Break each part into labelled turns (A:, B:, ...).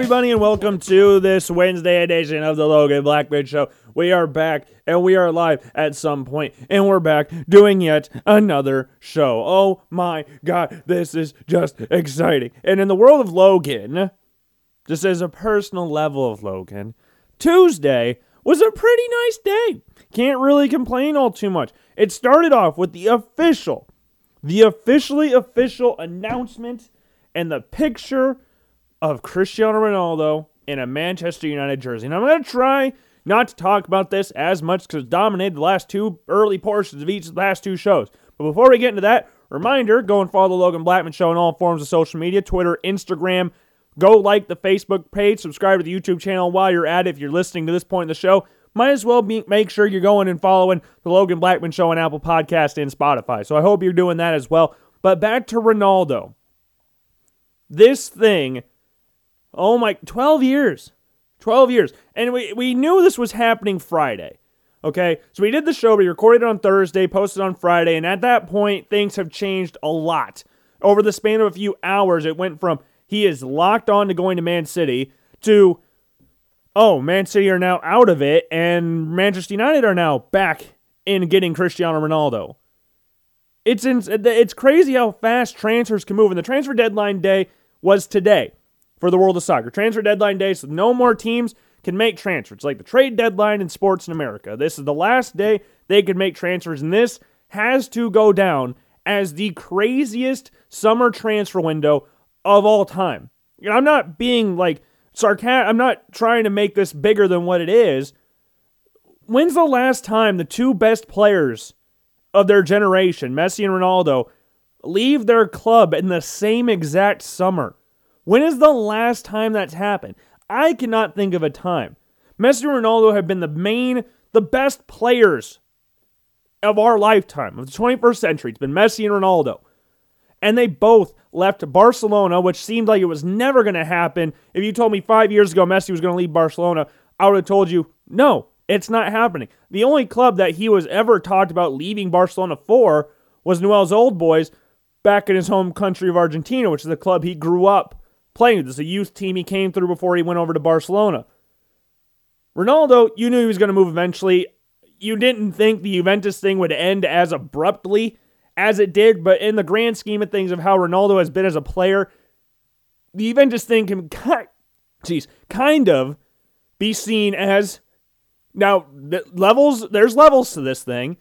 A: Everybody, and welcome to this Wednesday edition of the Logan Blackman Show. We are back, and we are live at some point, and we're back doing yet another show. Oh my God, this is just exciting. And in the world of Logan, just as a personal level of Logan, Tuesday was a pretty nice day. Can't really complain all too much. It started off with the official, the officially official announcement and the picture of Cristiano Ronaldo in a Manchester United jersey. And I'm going to try not to talk about this as much because it dominated the last two early portions of each of the last two shows. But before we get into that, reminder go and follow the Logan Blackman Show on all forms of social media Twitter, Instagram. Go like the Facebook page, subscribe to the YouTube channel while you're at it. If you're listening to this point in the show, might as well be, make sure you're going and following the Logan Blackman Show on Apple Podcast and Spotify. So I hope you're doing that as well. But back to Ronaldo. This thing Oh my, 12 years. 12 years. And we, we knew this was happening Friday. Okay, so we did the show, we recorded it on Thursday, posted on Friday, and at that point, things have changed a lot. Over the span of a few hours, it went from he is locked on to going to Man City to, oh, Man City are now out of it, and Manchester United are now back in getting Cristiano Ronaldo. It's, in, it's crazy how fast transfers can move, and the transfer deadline day was today for the world of soccer. Transfer deadline day, so no more teams can make transfers. It's like the trade deadline in sports in America. This is the last day they can make transfers, and this has to go down as the craziest summer transfer window of all time. I'm not being like sarcastic, I'm not trying to make this bigger than what it is. When's the last time the two best players of their generation, Messi and Ronaldo, leave their club in the same exact summer? When is the last time that's happened? I cannot think of a time. Messi and Ronaldo have been the main, the best players of our lifetime, of the 21st century. It's been Messi and Ronaldo. And they both left Barcelona, which seemed like it was never going to happen. If you told me five years ago Messi was going to leave Barcelona, I would have told you, no, it's not happening. The only club that he was ever talked about leaving Barcelona for was Newell's Old Boys back in his home country of Argentina, which is the club he grew up playing. With this is a youth team he came through before he went over to Barcelona. Ronaldo, you knew he was going to move eventually. You didn't think the Juventus thing would end as abruptly as it did, but in the grand scheme of things of how Ronaldo has been as a player, the Juventus thing can kind, geez, kind of be seen as now levels. There's levels to this thing.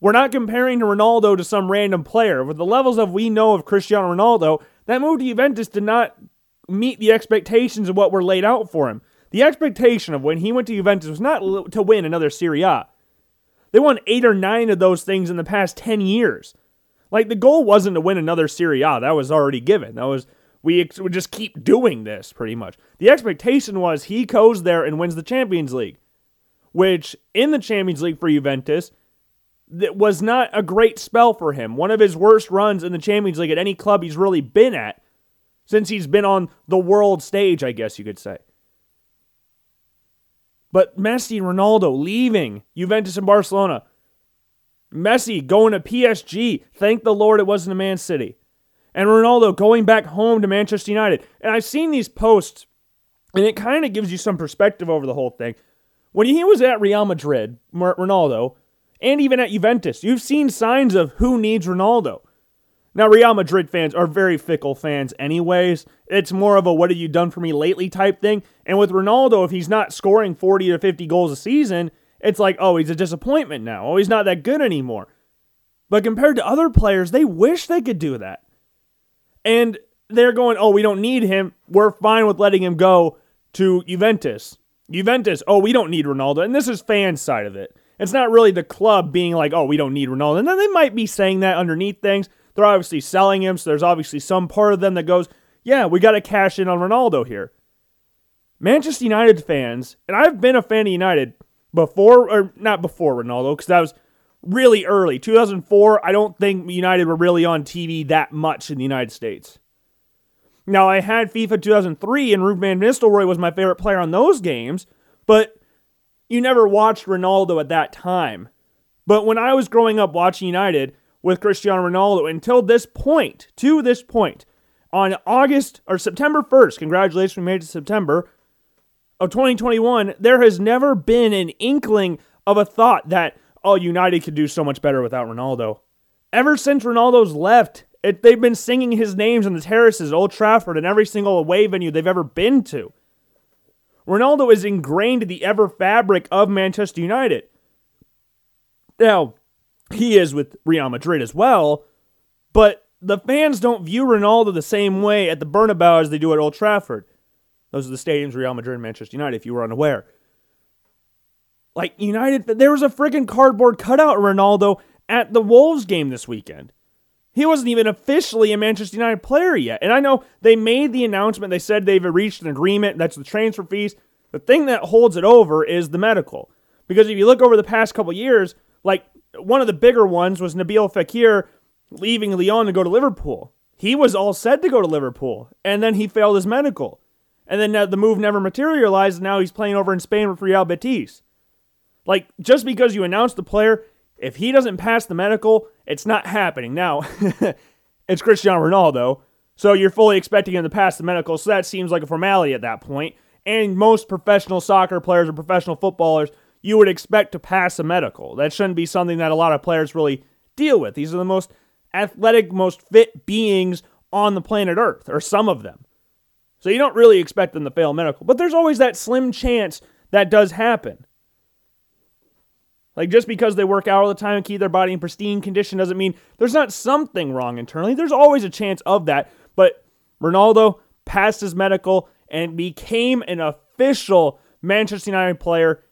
A: We're not comparing Ronaldo to some random player. With the levels of we know of Cristiano Ronaldo, that move to Juventus did not meet the expectations of what were laid out for him. The expectation of when he went to Juventus was not to win another Serie A. They won eight or nine of those things in the past 10 years. Like, the goal wasn't to win another Serie A. That was already given. That was, we ex- would just keep doing this pretty much. The expectation was he goes there and wins the Champions League, which in the Champions League for Juventus, that was not a great spell for him. One of his worst runs in the Champions League at any club he's really been at since he's been on the world stage, I guess you could say. But Messi Ronaldo leaving Juventus and Barcelona. Messi going to PSG. Thank the Lord it wasn't a Man City. And Ronaldo going back home to Manchester United. And I've seen these posts, and it kind of gives you some perspective over the whole thing. When he was at Real Madrid, Ronaldo, and even at Juventus, you've seen signs of who needs Ronaldo. Now, Real Madrid fans are very fickle fans, anyways. It's more of a what have you done for me lately type thing. And with Ronaldo, if he's not scoring 40 to 50 goals a season, it's like, oh, he's a disappointment now. Oh, he's not that good anymore. But compared to other players, they wish they could do that. And they're going, oh, we don't need him. We're fine with letting him go to Juventus. Juventus, oh, we don't need Ronaldo. And this is fans' side of it. It's not really the club being like, oh, we don't need Ronaldo. And then they might be saying that underneath things. They're obviously selling him, so there's obviously some part of them that goes, yeah, we got to cash in on Ronaldo here. Manchester United fans, and I've been a fan of United before, or not before Ronaldo, because that was really early. 2004, I don't think United were really on TV that much in the United States. Now, I had FIFA 2003, and Ruud van Nistelrooy was my favorite player on those games, but you never watched Ronaldo at that time. But when I was growing up watching United, with Cristiano Ronaldo until this point, to this point. On August or September 1st, congratulations, we made it to September of 2021, there has never been an inkling of a thought that, oh, United could do so much better without Ronaldo. Ever since Ronaldo's left, it, they've been singing his names on the terraces, Old Trafford, and every single away venue they've ever been to. Ronaldo is ingrained in the ever fabric of Manchester United. Now, he is with Real Madrid as well, but the fans don't view Ronaldo the same way at the Bernabeu as they do at Old Trafford. Those are the stadiums Real Madrid and Manchester United, if you were unaware. Like United, there was a freaking cardboard cutout of Ronaldo at the Wolves game this weekend. He wasn't even officially a Manchester United player yet. And I know they made the announcement, they said they've reached an agreement, that's the transfer fees. The thing that holds it over is the medical. Because if you look over the past couple years, like one of the bigger ones was Nabil Fekir leaving Lyon to go to Liverpool. He was all set to go to Liverpool, and then he failed his medical. And then the move never materialized, and now he's playing over in Spain with Real Betis. Like, just because you announce the player, if he doesn't pass the medical, it's not happening. Now, it's Cristiano Ronaldo, so you're fully expecting him to pass the medical, so that seems like a formality at that point. And most professional soccer players or professional footballers, you would expect to pass a medical. That shouldn't be something that a lot of players really deal with. These are the most athletic, most fit beings on the planet Earth, or some of them. So you don't really expect them to fail medical. But there's always that slim chance that does happen. Like just because they work out all the time and keep their body in pristine condition doesn't mean there's not something wrong internally. There's always a chance of that. But Ronaldo passed his medical and became an official Manchester United player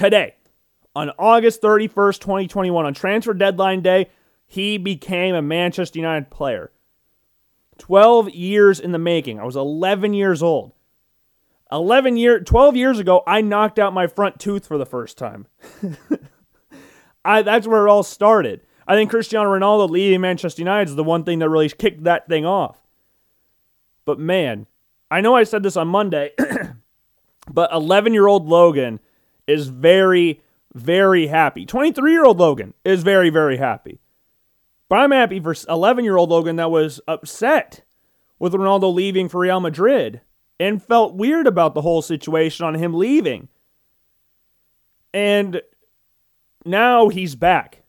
A: today. On August 31st, 2021, on transfer deadline day, he became a Manchester United player. 12 years in the making. I was 11 years old. 11 year 12 years ago I knocked out my front tooth for the first time. I that's where it all started. I think Cristiano Ronaldo leaving Manchester United is the one thing that really kicked that thing off. But man, I know I said this on Monday, but 11-year-old Logan is very very happy. 23-year-old Logan is very very happy. But I'm happy for 11 year old Logan that was upset with Ronaldo leaving for Real Madrid and felt weird about the whole situation on him leaving. And now he's back.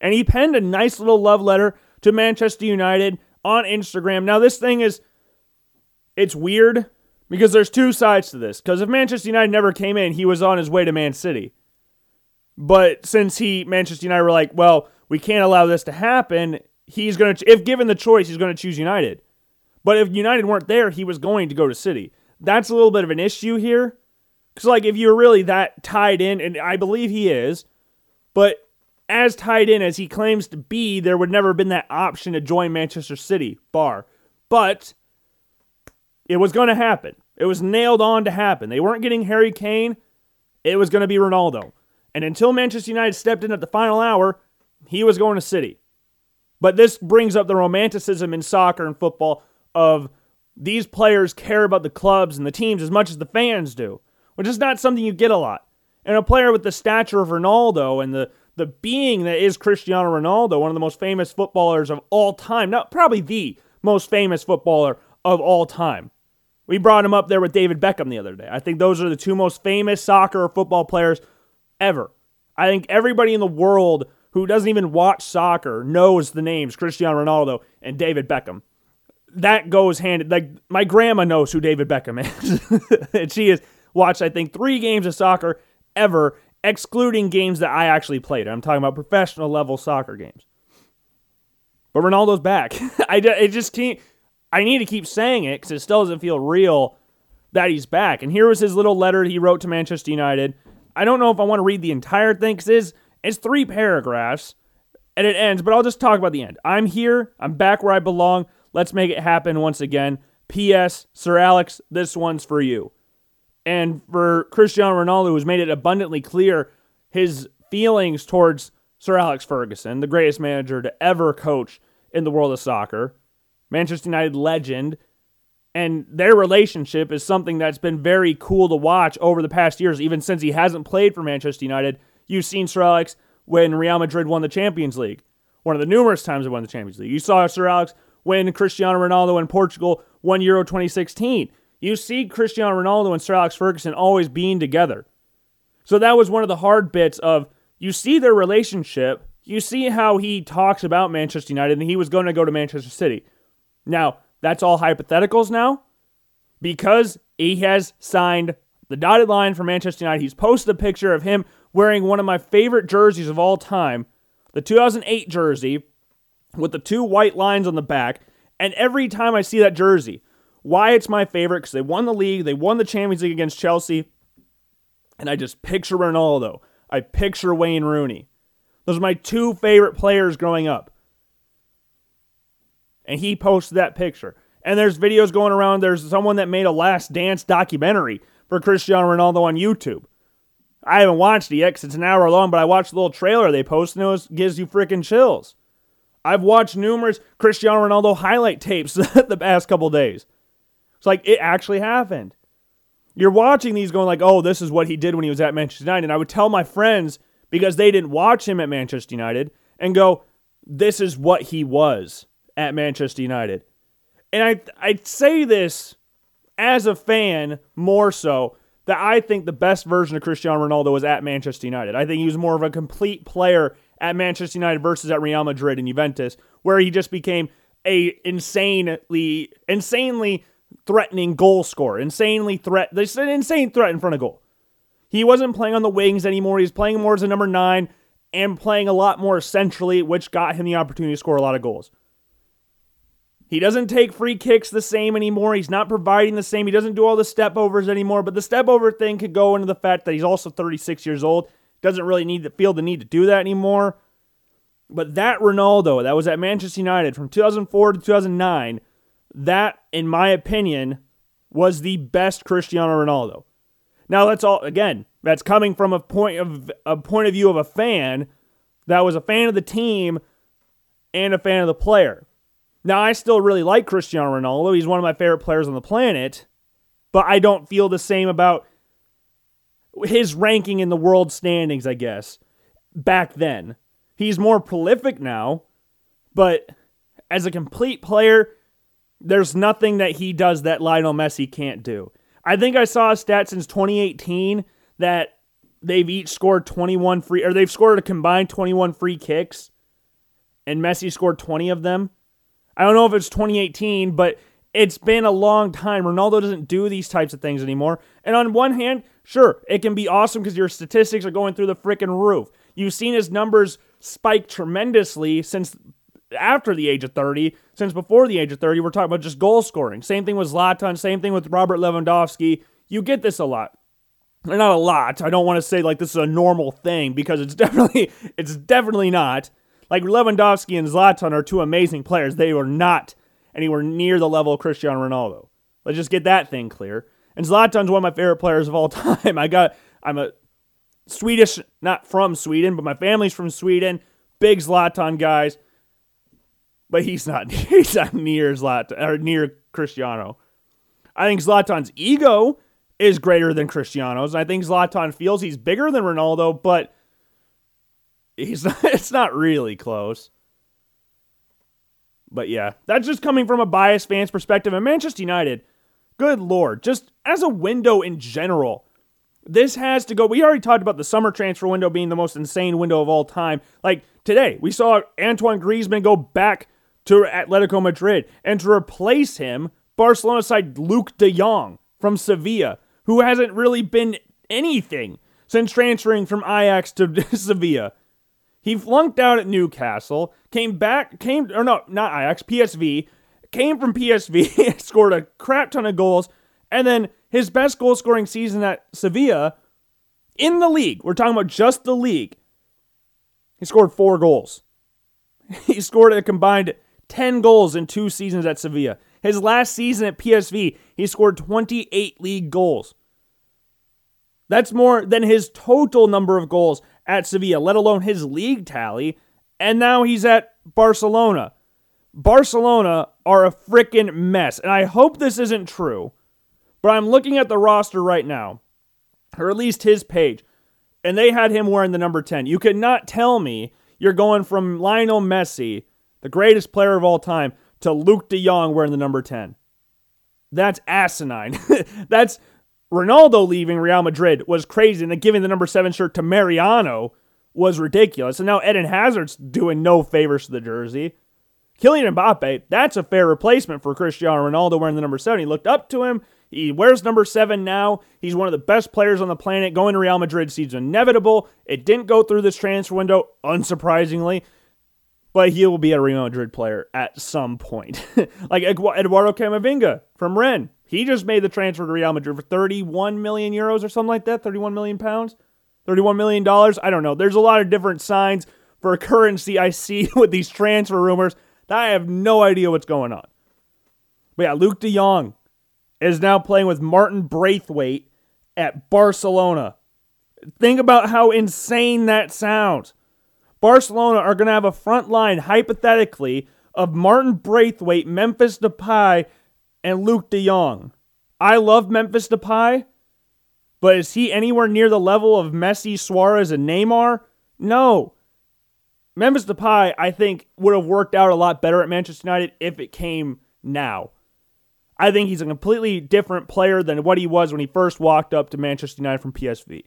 A: And he penned a nice little love letter to Manchester United on Instagram. Now, this thing is, it's weird because there's two sides to this. Because if Manchester United never came in, he was on his way to Man City. But since he, Manchester United were like, well, we can't allow this to happen. He's going to, if given the choice, he's going to choose United. But if United weren't there, he was going to go to City. That's a little bit of an issue here. Because, like, if you're really that tied in, and I believe he is, but as tied in as he claims to be, there would never have been that option to join Manchester City, bar. But it was going to happen. It was nailed on to happen. They weren't getting Harry Kane. It was going to be Ronaldo. And until Manchester United stepped in at the final hour, he was going to City. But this brings up the romanticism in soccer and football of these players care about the clubs and the teams as much as the fans do, which is not something you get a lot. And a player with the stature of Ronaldo and the, the being that is Cristiano Ronaldo, one of the most famous footballers of all time, not probably the most famous footballer of all time. We brought him up there with David Beckham the other day. I think those are the two most famous soccer or football players ever. I think everybody in the world who doesn't even watch soccer knows the names Cristiano Ronaldo and David Beckham. That goes hand like my grandma knows who David Beckham is. and she has watched I think 3 games of soccer ever excluding games that I actually played. I'm talking about professional level soccer games. But Ronaldo's back. I it just can't I need to keep saying it cuz it still doesn't feel real that he's back. And here was his little letter he wrote to Manchester United. I don't know if I want to read the entire thing cuz his it's three paragraphs and it ends, but I'll just talk about the end. I'm here. I'm back where I belong. Let's make it happen once again. P.S. Sir Alex, this one's for you. And for Cristiano Ronaldo, who's made it abundantly clear his feelings towards Sir Alex Ferguson, the greatest manager to ever coach in the world of soccer, Manchester United legend, and their relationship is something that's been very cool to watch over the past years, even since he hasn't played for Manchester United You've seen Sir Alex when Real Madrid won the Champions League, one of the numerous times they won the Champions League. You saw Sir Alex when Cristiano Ronaldo and Portugal won Euro 2016. You see Cristiano Ronaldo and Sir Alex Ferguson always being together. So that was one of the hard bits of you see their relationship, you see how he talks about Manchester United and he was going to go to Manchester City. Now, that's all hypotheticals now because he has signed the dotted line for Manchester United. He's posted a picture of him wearing one of my favorite jerseys of all time, the 2008 jersey with the two white lines on the back. And every time I see that jersey, why it's my favorite because they won the league, they won the Champions League against Chelsea, and I just picture Ronaldo. I picture Wayne Rooney. Those are my two favorite players growing up. And he posted that picture. And there's videos going around. There's someone that made a Last Dance documentary for Cristiano Ronaldo on YouTube. I haven't watched it yet because it's an hour long, but I watched the little trailer they posted and it was, gives you freaking chills. I've watched numerous Cristiano Ronaldo highlight tapes the past couple days. It's like it actually happened. You're watching these going like, oh, this is what he did when he was at Manchester United. And I would tell my friends because they didn't watch him at Manchester United and go, this is what he was at Manchester United. And I I say this as a fan more so that I think the best version of Cristiano Ronaldo was at Manchester United. I think he was more of a complete player at Manchester United versus at Real Madrid and Juventus, where he just became a insanely insanely threatening goal scorer, insanely threat. There's an insane threat in front of goal. He wasn't playing on the wings anymore. He's playing more as a number nine and playing a lot more centrally, which got him the opportunity to score a lot of goals. He doesn't take free kicks the same anymore. He's not providing the same. He doesn't do all the step overs anymore. But the step over thing could go into the fact that he's also 36 years old. Doesn't really need to feel the need to do that anymore. But that Ronaldo that was at Manchester United from 2004 to 2009 that, in my opinion, was the best Cristiano Ronaldo. Now that's all again, that's coming from a point of a point of view of a fan that was a fan of the team and a fan of the player. Now I still really like Cristiano Ronaldo. He's one of my favorite players on the planet, but I don't feel the same about his ranking in the world standings, I guess, back then. He's more prolific now, but as a complete player, there's nothing that he does that Lionel Messi can't do. I think I saw a stat since 2018 that they've each scored 21 free, or they've scored a combined 21 free kicks, and Messi scored 20 of them. I don't know if it's 2018, but it's been a long time. Ronaldo doesn't do these types of things anymore. And on one hand, sure, it can be awesome because your statistics are going through the freaking roof. You've seen his numbers spike tremendously since after the age of 30. Since before the age of 30, we're talking about just goal scoring. Same thing with Zlatan, same thing with Robert Lewandowski. You get this a lot. Not a lot. I don't want to say like this is a normal thing because it's definitely it's definitely not. Like Lewandowski and Zlatan are two amazing players. They are not anywhere near the level of Cristiano Ronaldo. Let's just get that thing clear. And Zlatan's one of my favorite players of all time. I got I'm a Swedish, not from Sweden, but my family's from Sweden. Big Zlatan guys but he's not he's not near Zlatan or near Cristiano. I think Zlatan's ego is greater than Cristiano's. And I think Zlatan feels he's bigger than Ronaldo, but he's not, it's not really close. But yeah, that's just coming from a biased fan's perspective. And Manchester United, good lord, just as a window in general, this has to go. We already talked about the summer transfer window being the most insane window of all time. Like today, we saw Antoine Griezmann go back to Atletico Madrid and to replace him, Barcelona side Luuk de Jong from Sevilla, who hasn't really been anything since transferring from Ajax to Sevilla. He flunked out at Newcastle, came back, came, or no, not Ajax, PSV, came from PSV, scored a crap ton of goals, and then his best goal scoring season at Sevilla in the league, we're talking about just the league, he scored four goals. He scored a combined 10 goals in two seasons at Sevilla. His last season at PSV, he scored 28 league goals. That's more than his total number of goals at Sevilla, let alone his league tally. And now he's at Barcelona. Barcelona are a freaking mess. And I hope this isn't true, but I'm looking at the roster right now, or at least his page, and they had him wearing the number 10. You could not tell me you're going from Lionel Messi the greatest player of all time, to Luuk de Jong wearing the number 10. That's asinine. That's Ronaldo leaving Real Madrid was crazy, and then giving the number seven shirt to Mariano was ridiculous. And now Eden Hazard's doing no favors to the jersey. Kylian Mbappe, that's a fair replacement for Cristiano Ronaldo wearing the number seven. He looked up to him. He wears number seven now. He's one of the best players on the planet. Going to Real Madrid seems inevitable. It didn't go through this transfer window, unsurprisingly, but he will be a Real Madrid player at some point. like Eduardo Camavinga from Rennes. He just made the transfer to Real Madrid for 31 million euros or something like that, 31 million pounds, 31 million dollars. I don't know. There's a lot of different signs for a currency I see with these transfer rumors that I have no idea what's going on. But yeah, Luuk de Jong is now playing with Martin Braithwaite at Barcelona. Think about how insane that sounds. Barcelona are going to have a front line, hypothetically, of Martin Braithwaite, Memphis Depay, and Luuk de Jong. I love Memphis Depay, but is he anywhere near the level of Messi, Suarez, and Neymar? No. Memphis Depay, I think, would have worked out a lot better at Manchester United if it came now. I think he's a completely different player than what he was when he first walked up to Manchester United from PSV.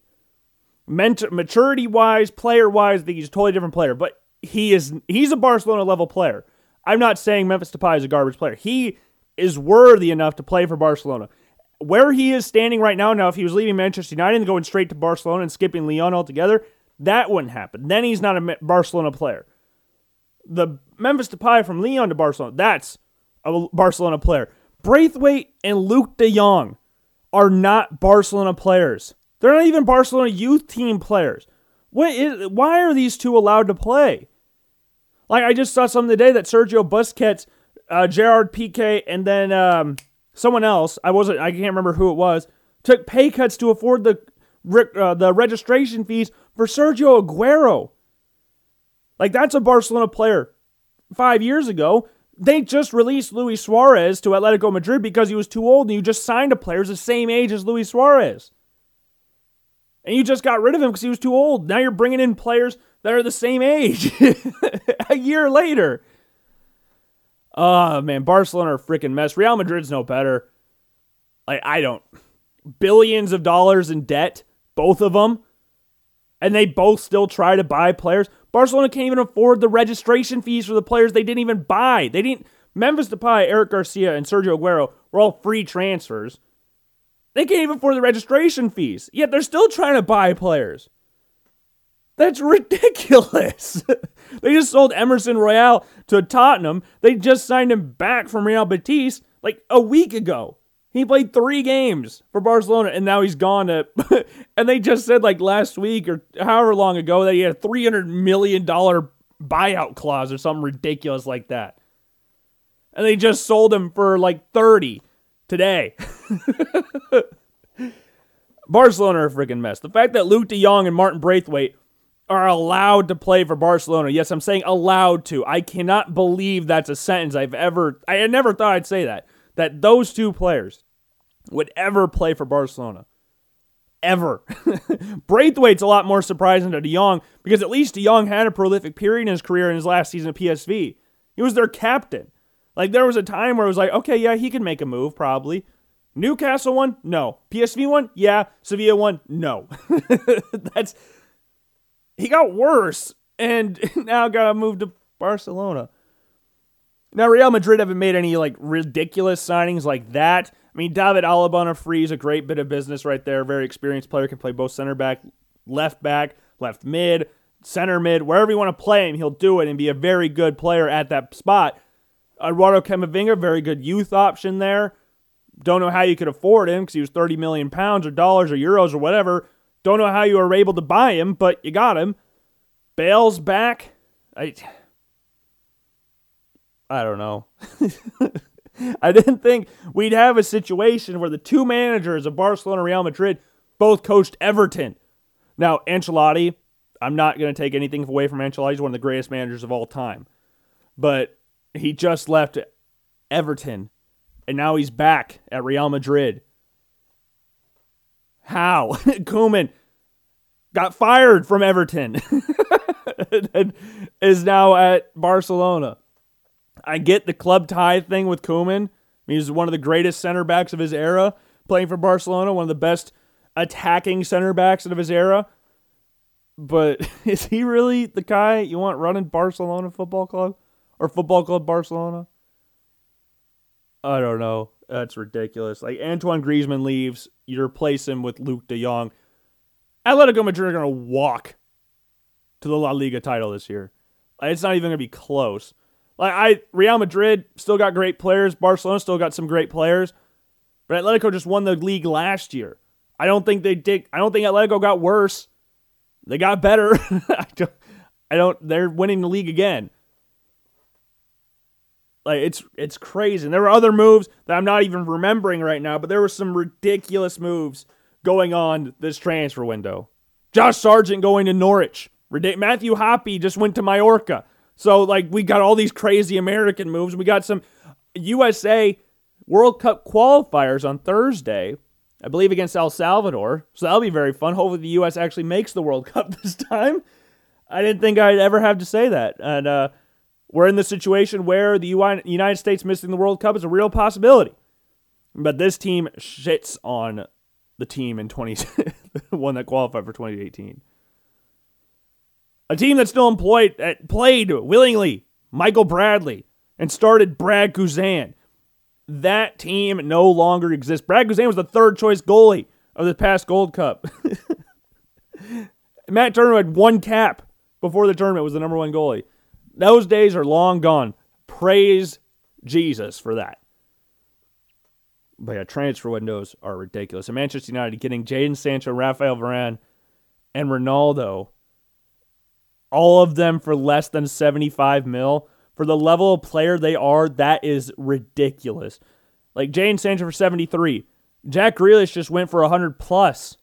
A: maturity wise, player wise, I think he's a totally different player. But he is he's a Barcelona level player. I'm not saying Memphis Depay is a garbage player. He is worthy enough to play for Barcelona. Where he is standing right now, now, if he was leaving Manchester United and going straight to Barcelona and skipping Lyon altogether, that wouldn't happen. Then he's not a Barcelona player. The Memphis Depay from Lyon to Barcelona, that's a Barcelona player. Braithwaite and Luke de Jong are not Barcelona players. They're not even Barcelona youth team players. What is, why are these two allowed to play? Like I just saw something today that Sergio Busquets uh, Gerard Piqué, and then um, someone else. I wasn't. I can't remember who it was. Took pay cuts to afford the uh, the registration fees for Sergio Aguero. Like that's a Barcelona player. Five years ago, they just released Luis Suarez to Atletico Madrid because he was too old, and you just signed a player the same age as Luis Suarez. And you just got rid of him because he was too old. Now you're bringing in players that are the same age a year later. Oh man, Barcelona are a freaking mess. Real Madrid's no better. Like I don't billions of dollars in debt, both of them, and they both still try to buy players. Barcelona can't even afford the registration fees for the players they didn't even buy. They didn't. Memphis Depay, Eric Garcia, and Sergio Aguero were all free transfers. They can't even afford the registration fees. Yet they're still trying to buy players. That's ridiculous. they just sold Emerson Royal to Tottenham. They just signed him back from Real Betis like a week ago. He played three games for Barcelona and now he's gone to. and they just said like last week or however long ago that he had a $300 million buyout clause or something ridiculous like that. And they just sold him for like 30 today. Barcelona are a freaking mess. The fact that Luuk de Jong and Martin Braithwaite are allowed to play for Barcelona. Yes, I'm saying allowed to. I cannot believe that's a sentence I've ever I never thought I'd say that. That those two players would ever play for Barcelona. Ever. Braithwaite's a lot more surprising to De Jong because at least De Jong had a prolific period in his career in his last season at PSV. He was their captain. Like there was a time where it was like, okay, yeah, he can make a move probably. Newcastle one? No. PSV one? Yeah. Sevilla one? No. That's he got worse and now got to move to Barcelona. Now, Real Madrid haven't made any like ridiculous signings like that. I mean, David Alaba on a free is a great bit of business right there. Very experienced player, can play both center back, left back, left mid, center mid, wherever you want to play him, he'll do it and be a very good player at that spot. Eduardo Camavinga, very good youth option there. Don't know how you could afford him because he was 30 million pounds or dollars or euros or whatever. Don't know how you were able to buy him, but you got him. Bale's back. I I don't know. I didn't think we'd have a situation where the two managers of Barcelona and Real Madrid both coached Everton. Now, Ancelotti, I'm not going to take anything away from Ancelotti. He's one of the greatest managers of all time. But he just left Everton, and now he's back at Real Madrid. How? Koeman got fired from Everton and is now at Barcelona. I get the club tie thing with Koeman. He's one of the greatest center backs of his era, playing for Barcelona, one of the best attacking center backs of his era. But is he really the guy you want running Barcelona Football Club or Football Club Barcelona? I don't know. That's ridiculous. Like Antoine Griezmann leaves, you replace him with Luuk De Jong. Atletico Madrid are going to walk to the La Liga title this year. It's not even going to be close. Like I, Real Madrid still got great players. Barcelona still got some great players, but Atletico just won the league last year. I don't think they did. I don't think Atletico got worse. They got better. I don't. I don't. They're winning the league again. Like it's it's crazy. And there were other moves that I'm not even remembering right now, but there were some ridiculous moves going on this transfer window. Josh Sargent going to Norwich. Matthew Hoppe just went to Mallorca. So like we got all these crazy American moves. We got some USA World Cup qualifiers on Thursday. I believe against El Salvador. So that'll be very fun. Hopefully the US actually makes the World Cup this time. I didn't think I'd ever have to say that. And uh, we're in the situation where the United States missing the World Cup is a real possibility. But this team shits on the team in 20 one that qualified for 2018. A team that still employed played willingly Michael Bradley and started Brad Guzan. That team no longer exists. Brad Guzan was the third choice goalie of the past Gold Cup. Matt Turner had one cap before the tournament was the number one goalie. Those days are long gone. Praise Jesus for that. But yeah, transfer windows are ridiculous. And Manchester United getting Jadon Sancho, Rafael Varane, and Ronaldo, all of them for less than 75 mil. For the level of player they are, that is ridiculous. Like Jadon Sancho for 73. Jack Grealish just went for 100 plus.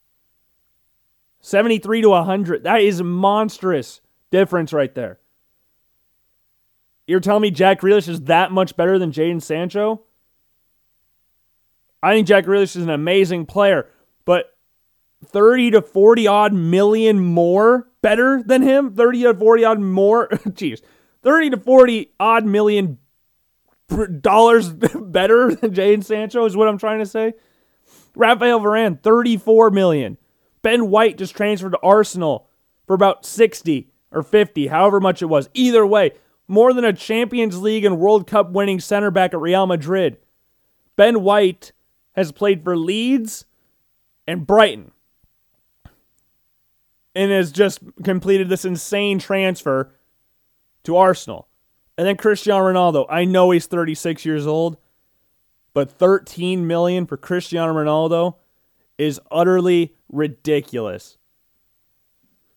A: 73 to 100. That is monstrous difference right there. You're telling me Jack Grealish is that much better than Jadon Sancho? I think Jack Grealish is an amazing player, but 30 to 40 odd million more better than him? 30 to 40 odd more? Jeez. 30 to 40 odd million dollars better than Jadon Sancho is what I'm trying to say. Rafael Varane, 34 million. Ben White just transferred to Arsenal for about 60 or 50, however much it was. Either way, more than a Champions League and World Cup winning center back at Real Madrid. Ben White has played for Leeds and Brighton and has just completed this insane transfer to Arsenal. And then Cristiano Ronaldo. I know he's 36 years old, but 13 million for Cristiano Ronaldo is utterly ridiculous.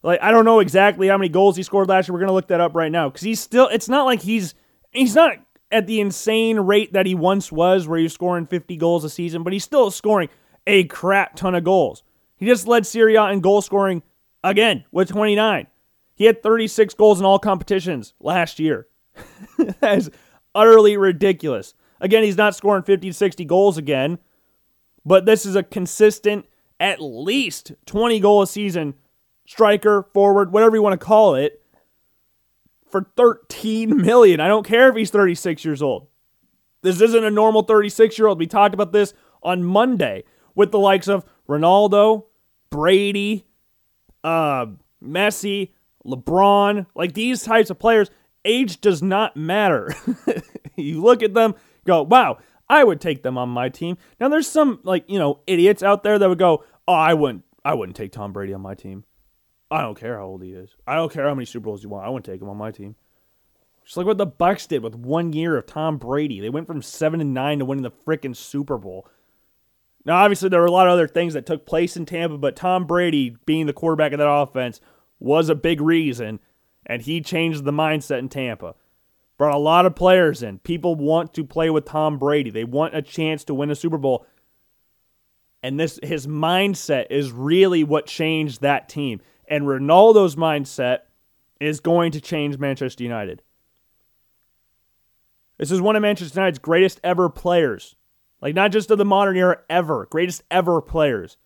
A: Like I don't know exactly how many goals he scored last year. We're gonna look that up right now because he's still. It's not like he's he's not at the insane rate that he once was, where he's scoring 50 goals a season, but he's still scoring a crap ton of goals. He just led Serie A in goal scoring again with 29. He had 36 goals in all competitions last year. that is utterly ridiculous. Again, he's not scoring 50 to 60 goals again, but this is a consistent, at least 20 goal a season striker, forward, whatever you want to call it, for 13 million. I don't care if he's 36 years old. This isn't a normal 36 year old. We talked about this on Monday with the likes of Ronaldo, Brady, uh, Messi, LeBron, like these types of players. Age does not matter. you look at them, go, wow, I would take them on my team. Now there's some like, you know, idiots out there that would go, "Oh, I wouldn't I wouldn't take Tom Brady on my team." I don't care how old he is. I don't care how many Super Bowls you want. I wouldn't take him on my team. Just like what the Bucs did with one year of Tom Brady. They went from seven and nine to winning the freaking Super Bowl. Now, obviously, there were a lot of other things that took place in Tampa, but Tom Brady being the quarterback of that offense was a big reason, and he changed the mindset in Tampa. Brought a lot of players in. People want to play with Tom Brady. They want a chance to win a Super Bowl. And this his mindset is really what changed that team. And Ronaldo's mindset is going to change Manchester United. This is one of Manchester United's greatest ever players. Like, not just of the modern era ever, greatest ever players.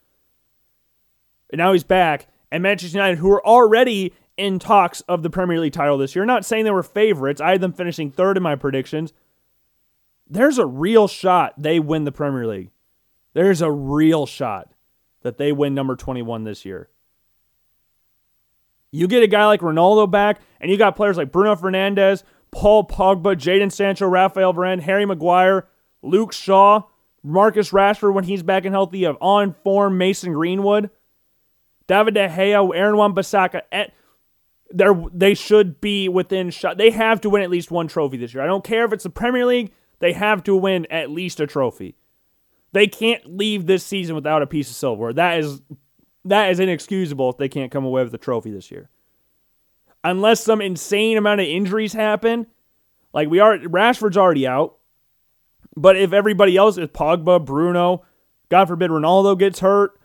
A: And now he's back. And Manchester United, who are already in talks of the Premier League title this year. Not saying they were favorites. I had them finishing third in my predictions. There's a real shot they win the Premier League. There's a real shot that they win number 21 this year. You get a guy like Ronaldo back, and you got players like Bruno Fernandes, Paul Pogba, Jadon Sancho, Rafael Varane, Harry Maguire, Luke Shaw, Marcus Rashford when he's back and healthy, of on form Mason Greenwood, David De Gea, Aaron Wan-Bissaka. Eh, they're, they should be within shot. They have to win at least one trophy this year. I don't care if it's the Premier League. They have to win at least a trophy. They can't leave this season without a piece of silver. That is that is inexcusable if they can't come away with a trophy this year. Unless some insane amount of injuries happen. Like we are Rashford's already out. But if everybody else is Pogba, Bruno, God forbid Ronaldo gets hurt,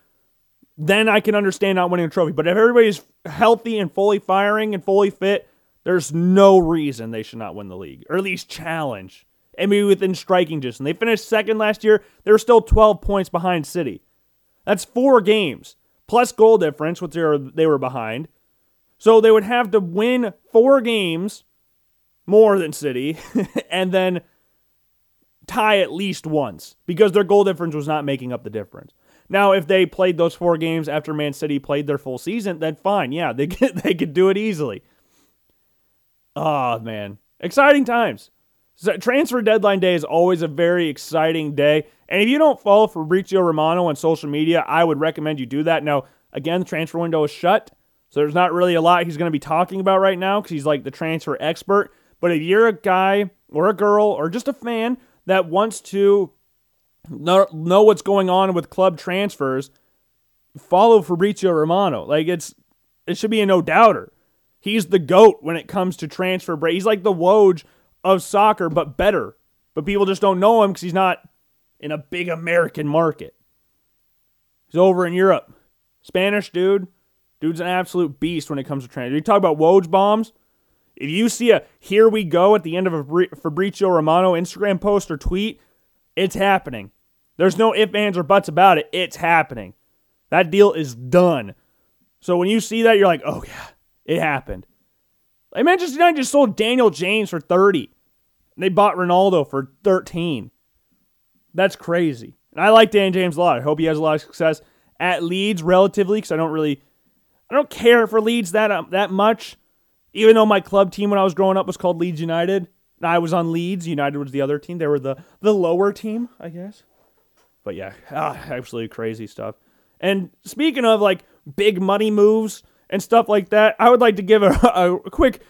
A: then I can understand not winning a trophy. But if everybody's healthy and fully firing and fully fit, there's no reason they should not win the league. Or at least challenge. And be within striking distance. And they finished second last year. They were still 12 points behind City. That's four games plus goal difference, which they were, they were behind. So they would have to win four games more than City and then tie at least once because their goal difference was not making up the difference. Now, if they played those four games after Man City played their full season, then fine. Yeah, they could, they could do it easily. Oh, man. Exciting times. So transfer deadline day is always a very exciting day. And if you don't follow Fabrizio Romano on social media, I would recommend you do that. Now, again, the transfer window is shut, so there's not really a lot he's going to be talking about right now because he's like the transfer expert. But if you're a guy or a girl or just a fan that wants to know, know what's going on with club transfers, follow Fabrizio Romano. Like it's it should be a no doubter. He's the goat when it comes to transfer break. He's like the Woj of soccer, but better. But people just don't know him because he's not in a big American market. He's over in Europe. Spanish dude. Dude's an absolute beast when it comes to transfer. You talk about Woj bombs. If you see a here we go at the end of a Fabrizio Romano Instagram post or tweet, it's happening. There's no ifs, ands, or buts about it. It's happening. That deal is done. So when you see that, you're like, oh, yeah, it happened. Like Manchester United just sold Daniel James for 30. They bought Ronaldo for 13. That's crazy. And I like Dan James a lot. I hope he has a lot of success at Leeds relatively because I don't really, I don't care for Leeds that um, that much. Even though my club team when I was growing up was called Leeds United, and I was on Leeds. United was the other team. They were the the lower team, I guess. But yeah, ah, absolutely crazy stuff. And speaking of like big money moves and stuff like that, I would like to give a, a quick,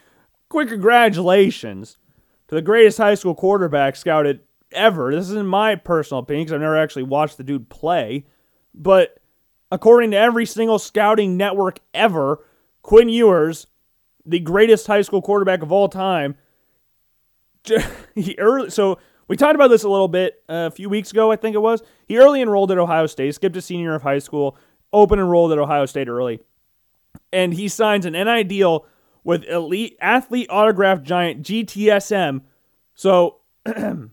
A: quick congratulations to the greatest high school quarterback scouted ever. This isn't my personal opinion because I've never actually watched the dude play, but according to every single scouting network ever, Quinn Ewers, the greatest high school quarterback of all time, he early so we talked about this a little bit uh, a few weeks ago, I think it was. He early enrolled at Ohio State, skipped a senior of high school, open enrolled at Ohio State early. And he signs an NIL deal with elite athlete autograph giant GTSM. So I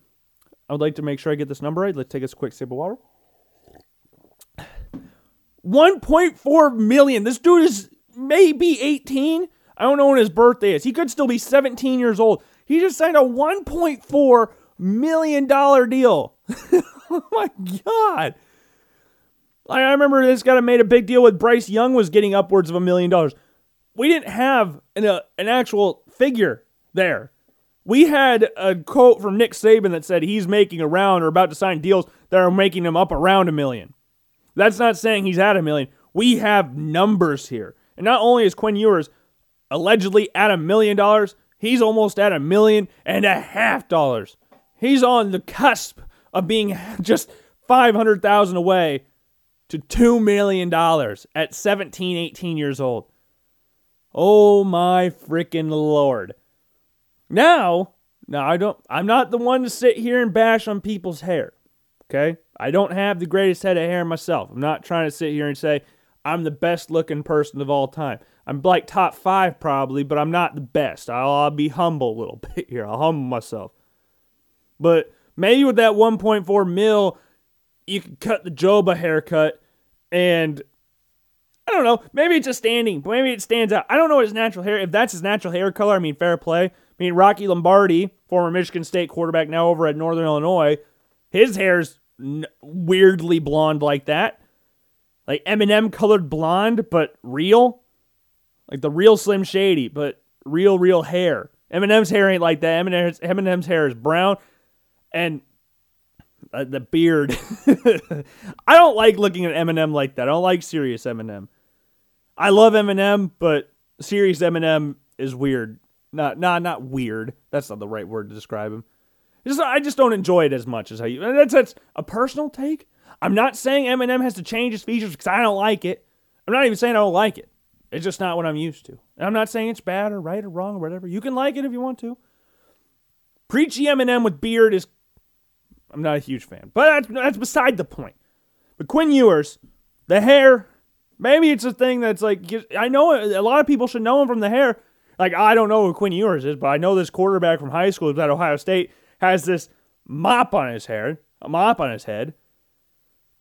A: would like to make sure I get this number right. Let's take a quick sip of water. 1.4 million. This dude is maybe 18. I don't know when his birthday is. He could still be 17 years old. He just signed a 1.4 million dollar deal. oh my god. I remember this guy made a big deal with Bryce Young was getting upwards of a million dollars. We didn't have an, uh, an actual figure there. We had a quote from Nick Saban that said he's making around or about to sign deals that are making him up around a million. That's not saying he's at a million. We have numbers here. And not only is Quinn Ewers allegedly at a million dollars, he's almost at a million and a half dollars. He's on the cusp of being just 500,000 away to $2 million at 17, 18 years old. Oh my freaking lord. Now, now I don't I'm not the one to sit here and bash on people's hair. Okay? I don't have the greatest head of hair myself. I'm not trying to sit here and say I'm the best looking person of all time. I'm like top 5 probably, but I'm not the best. I'll, I'll be humble a little bit here. I'll humble myself. But maybe with that 1.4 mil, you could cut the Joba haircut and I don't know. Maybe it's just standing, maybe it stands out. I don't know what his natural hair. If that's his natural hair color, I mean, fair play. I mean, Rocky Lombardi, former Michigan State quarterback, now over at Northern Illinois, his hair's n- weirdly blonde like that, like Eminem colored blonde, but real, like the real Slim Shady, but real, real hair. Eminem's hair ain't like that. Eminem's, Eminem's hair is brown, and uh, the beard. I don't like looking at Eminem like that. I don't like serious Eminem. I love Eminem, but serious Eminem is weird. Not not not weird. That's not the right word to describe him. Just I just don't enjoy it as much as how you. That's that's a personal take. I'm not saying Eminem has to change his features because I don't like it. I'm not even saying I don't like it. It's just not what I'm used to. And I'm not saying it's bad or right or wrong or whatever. You can like it if you want to. Preachy Eminem with beard is. I'm not a huge fan, but that's, that's beside the point. But Quinn Ewers, the hair, maybe it's a thing that's like I know a lot of people should know him from the hair. Like I don't know who Quinn Ewers is, but I know this quarterback from high school at Ohio State has this mop on his hair, a mop on his head.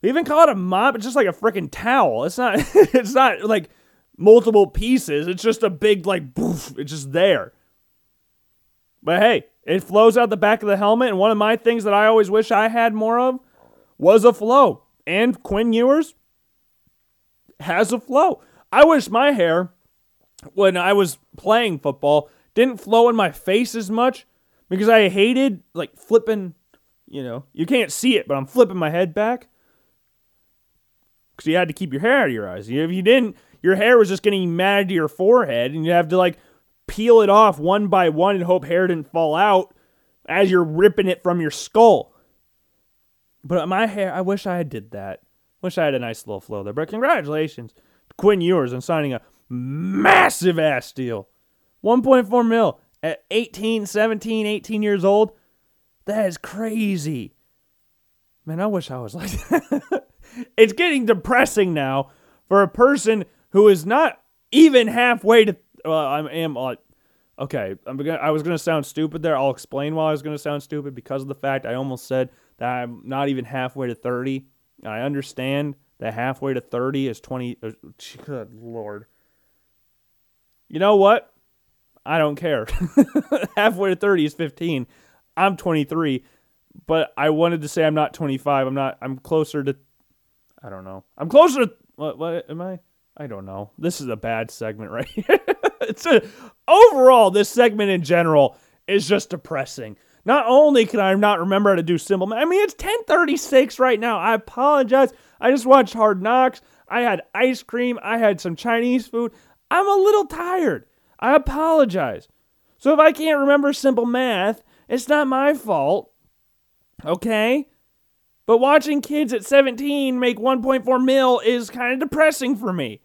A: They even call it a mop. It's just like a freaking towel. It's not. it's not like multiple pieces. It's just a big like boof. It's just there. But hey, it flows out the back of the helmet, and one of my things that I always wish I had more of was a flow. And Quinn Ewers has a flow. I wish my hair, when I was playing football, didn't flow in my face as much because I hated like flipping, you know, you can't see it, but I'm flipping my head back because you had to keep your hair out of your eyes. If you didn't, your hair was just getting mad to your forehead, and you have to like peel it off one by one and hope hair didn't fall out as you're ripping it from your skull. But my hair, I wish I did that. Wish I had a nice little flow there. But congratulations to Quinn Ewers on signing a massive ass deal. 1.4 mil at 18, 17, 18 years old. That is crazy. Man, I wish I was like that. it's getting depressing now for a person who is not even halfway to. Well, I am. Uh, okay, I'm gonna, I was going to sound stupid there. I'll explain why I was going to sound stupid because of the fact I almost said that I'm not even halfway to 30. I understand that halfway to 30 is 20. Uh, good lord. You know what? I don't care. halfway to 30 is 15. I'm 23, but I wanted to say I'm not 25. I'm not. I'm closer to. I don't know. I'm closer to. What? What am I? I don't know. This is a bad segment right here. it's a, overall this segment in general is just depressing. Not only can I not remember how to do simple math I mean it's 10:36 right now. I apologize. I just watched Hard Knocks. I had ice cream. I had some Chinese food. I'm a little tired. I apologize. So if I can't remember simple math, it's not my fault. Okay? But watching kids at 17 make 1.4 mil is kind of depressing for me.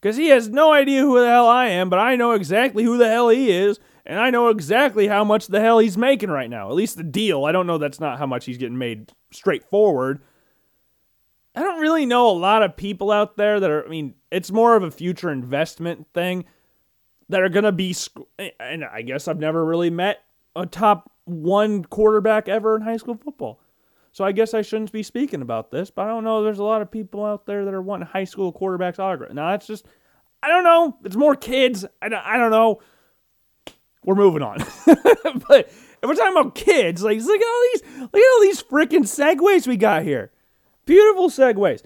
A: Because he has no idea who the hell I am, but I know exactly who the hell he is, and I know exactly how much the hell he's making right now. At least the deal. I don't know that's not how much he's getting made straightforward. I don't really know a lot of people out there that are, I mean, it's more of a future investment thing that are going to be, and I guess I've never really met a top one quarterback ever in high school football. So I guess I shouldn't be speaking about this, but I don't know. There's a lot of people out there that are wanting high school quarterbacks autograph. Now that's just, I don't know. It's more kids. I don't, I don't know. We're moving on. but if we're talking about kids, like look at all these, look at all these freaking segues we got here. Beautiful segues.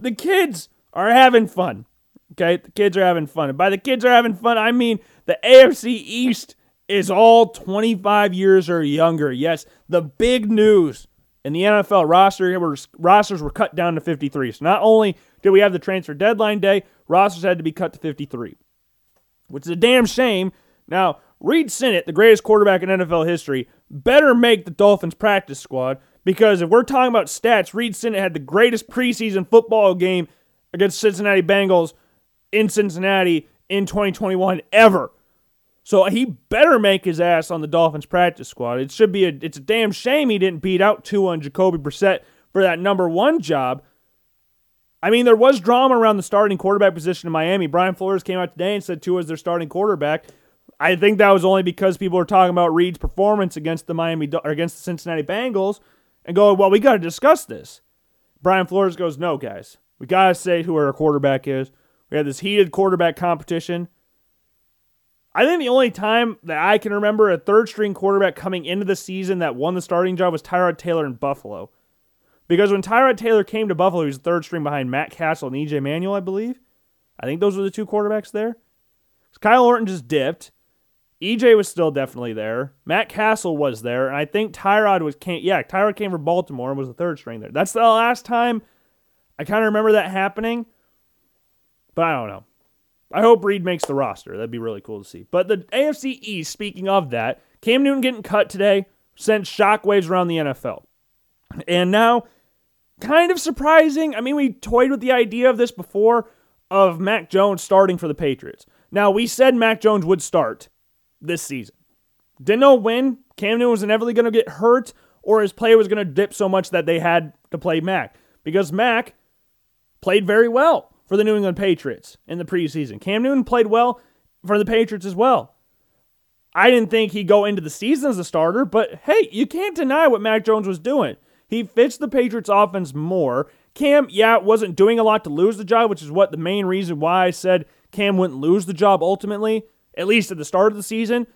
A: The kids are having fun. Okay, the kids are having fun. And by the kids are having fun, I mean the AFC East is all 25 years or younger. Yes, the big news in the NFL roster rosters were cut down to 53. So not only did we have the transfer deadline day, rosters had to be cut to 53, which is a damn shame. Now, Reid Sinnett, the greatest quarterback in NFL history, better make the Dolphins practice squad because if we're talking about stats, Reid Sinnett had the greatest preseason football game against Cincinnati Bengals in Cincinnati in 2021 ever. So he better make his ass on the Dolphins practice squad. It should be a it's a damn shame he didn't beat out Tua and Jacoby Brissett for that number one job. I mean, there was drama around the starting quarterback position in Miami. Brian Flores came out today and said Tua is their starting quarterback. I think that was only because people were talking about Reid's performance against the Miami or against the Cincinnati Bengals and going, "Well, we got to discuss this." Brian Flores goes, "No, guys, we got to say who our quarterback is. We had this heated quarterback competition. I think the only time that I can remember a third string quarterback coming into the season that won the starting job was Tyrod Taylor in Buffalo. Because when Tyrod Taylor came to Buffalo, he was third string behind Matt Cassel and EJ Manuel, I believe. I think those were the two quarterbacks there. Kyle Orton just dipped. EJ was still definitely there. Matt Cassel was there, and I think Tyrod was came. Yeah, Tyrod came from Baltimore and was the third string there. That's the last time I kind of remember that happening, but I don't know. I hope Reid makes the roster. That'd be really cool to see. But the AFC East, speaking of that, Cam Newton getting cut today sent shockwaves around the NFL, and now kind of surprising. I mean, we toyed with the idea of this before of Mac Jones starting for the Patriots. Now, we said Mac Jones would start this season. Didn't know when. Cam Newton was inevitably going to get hurt or his play was going to dip so much that they had to play Mac. Because Mac played very well for the New England Patriots in the preseason. Cam Newton played well for the Patriots as well. I didn't think he'd go into the season as a starter, but hey, you can't deny what Mac Jones was doing. He fits the Patriots offense more. Cam, yeah, wasn't doing a lot to lose the job, which is what the main reason why I said Cam wouldn't lose the job ultimately, at least at the start of the season.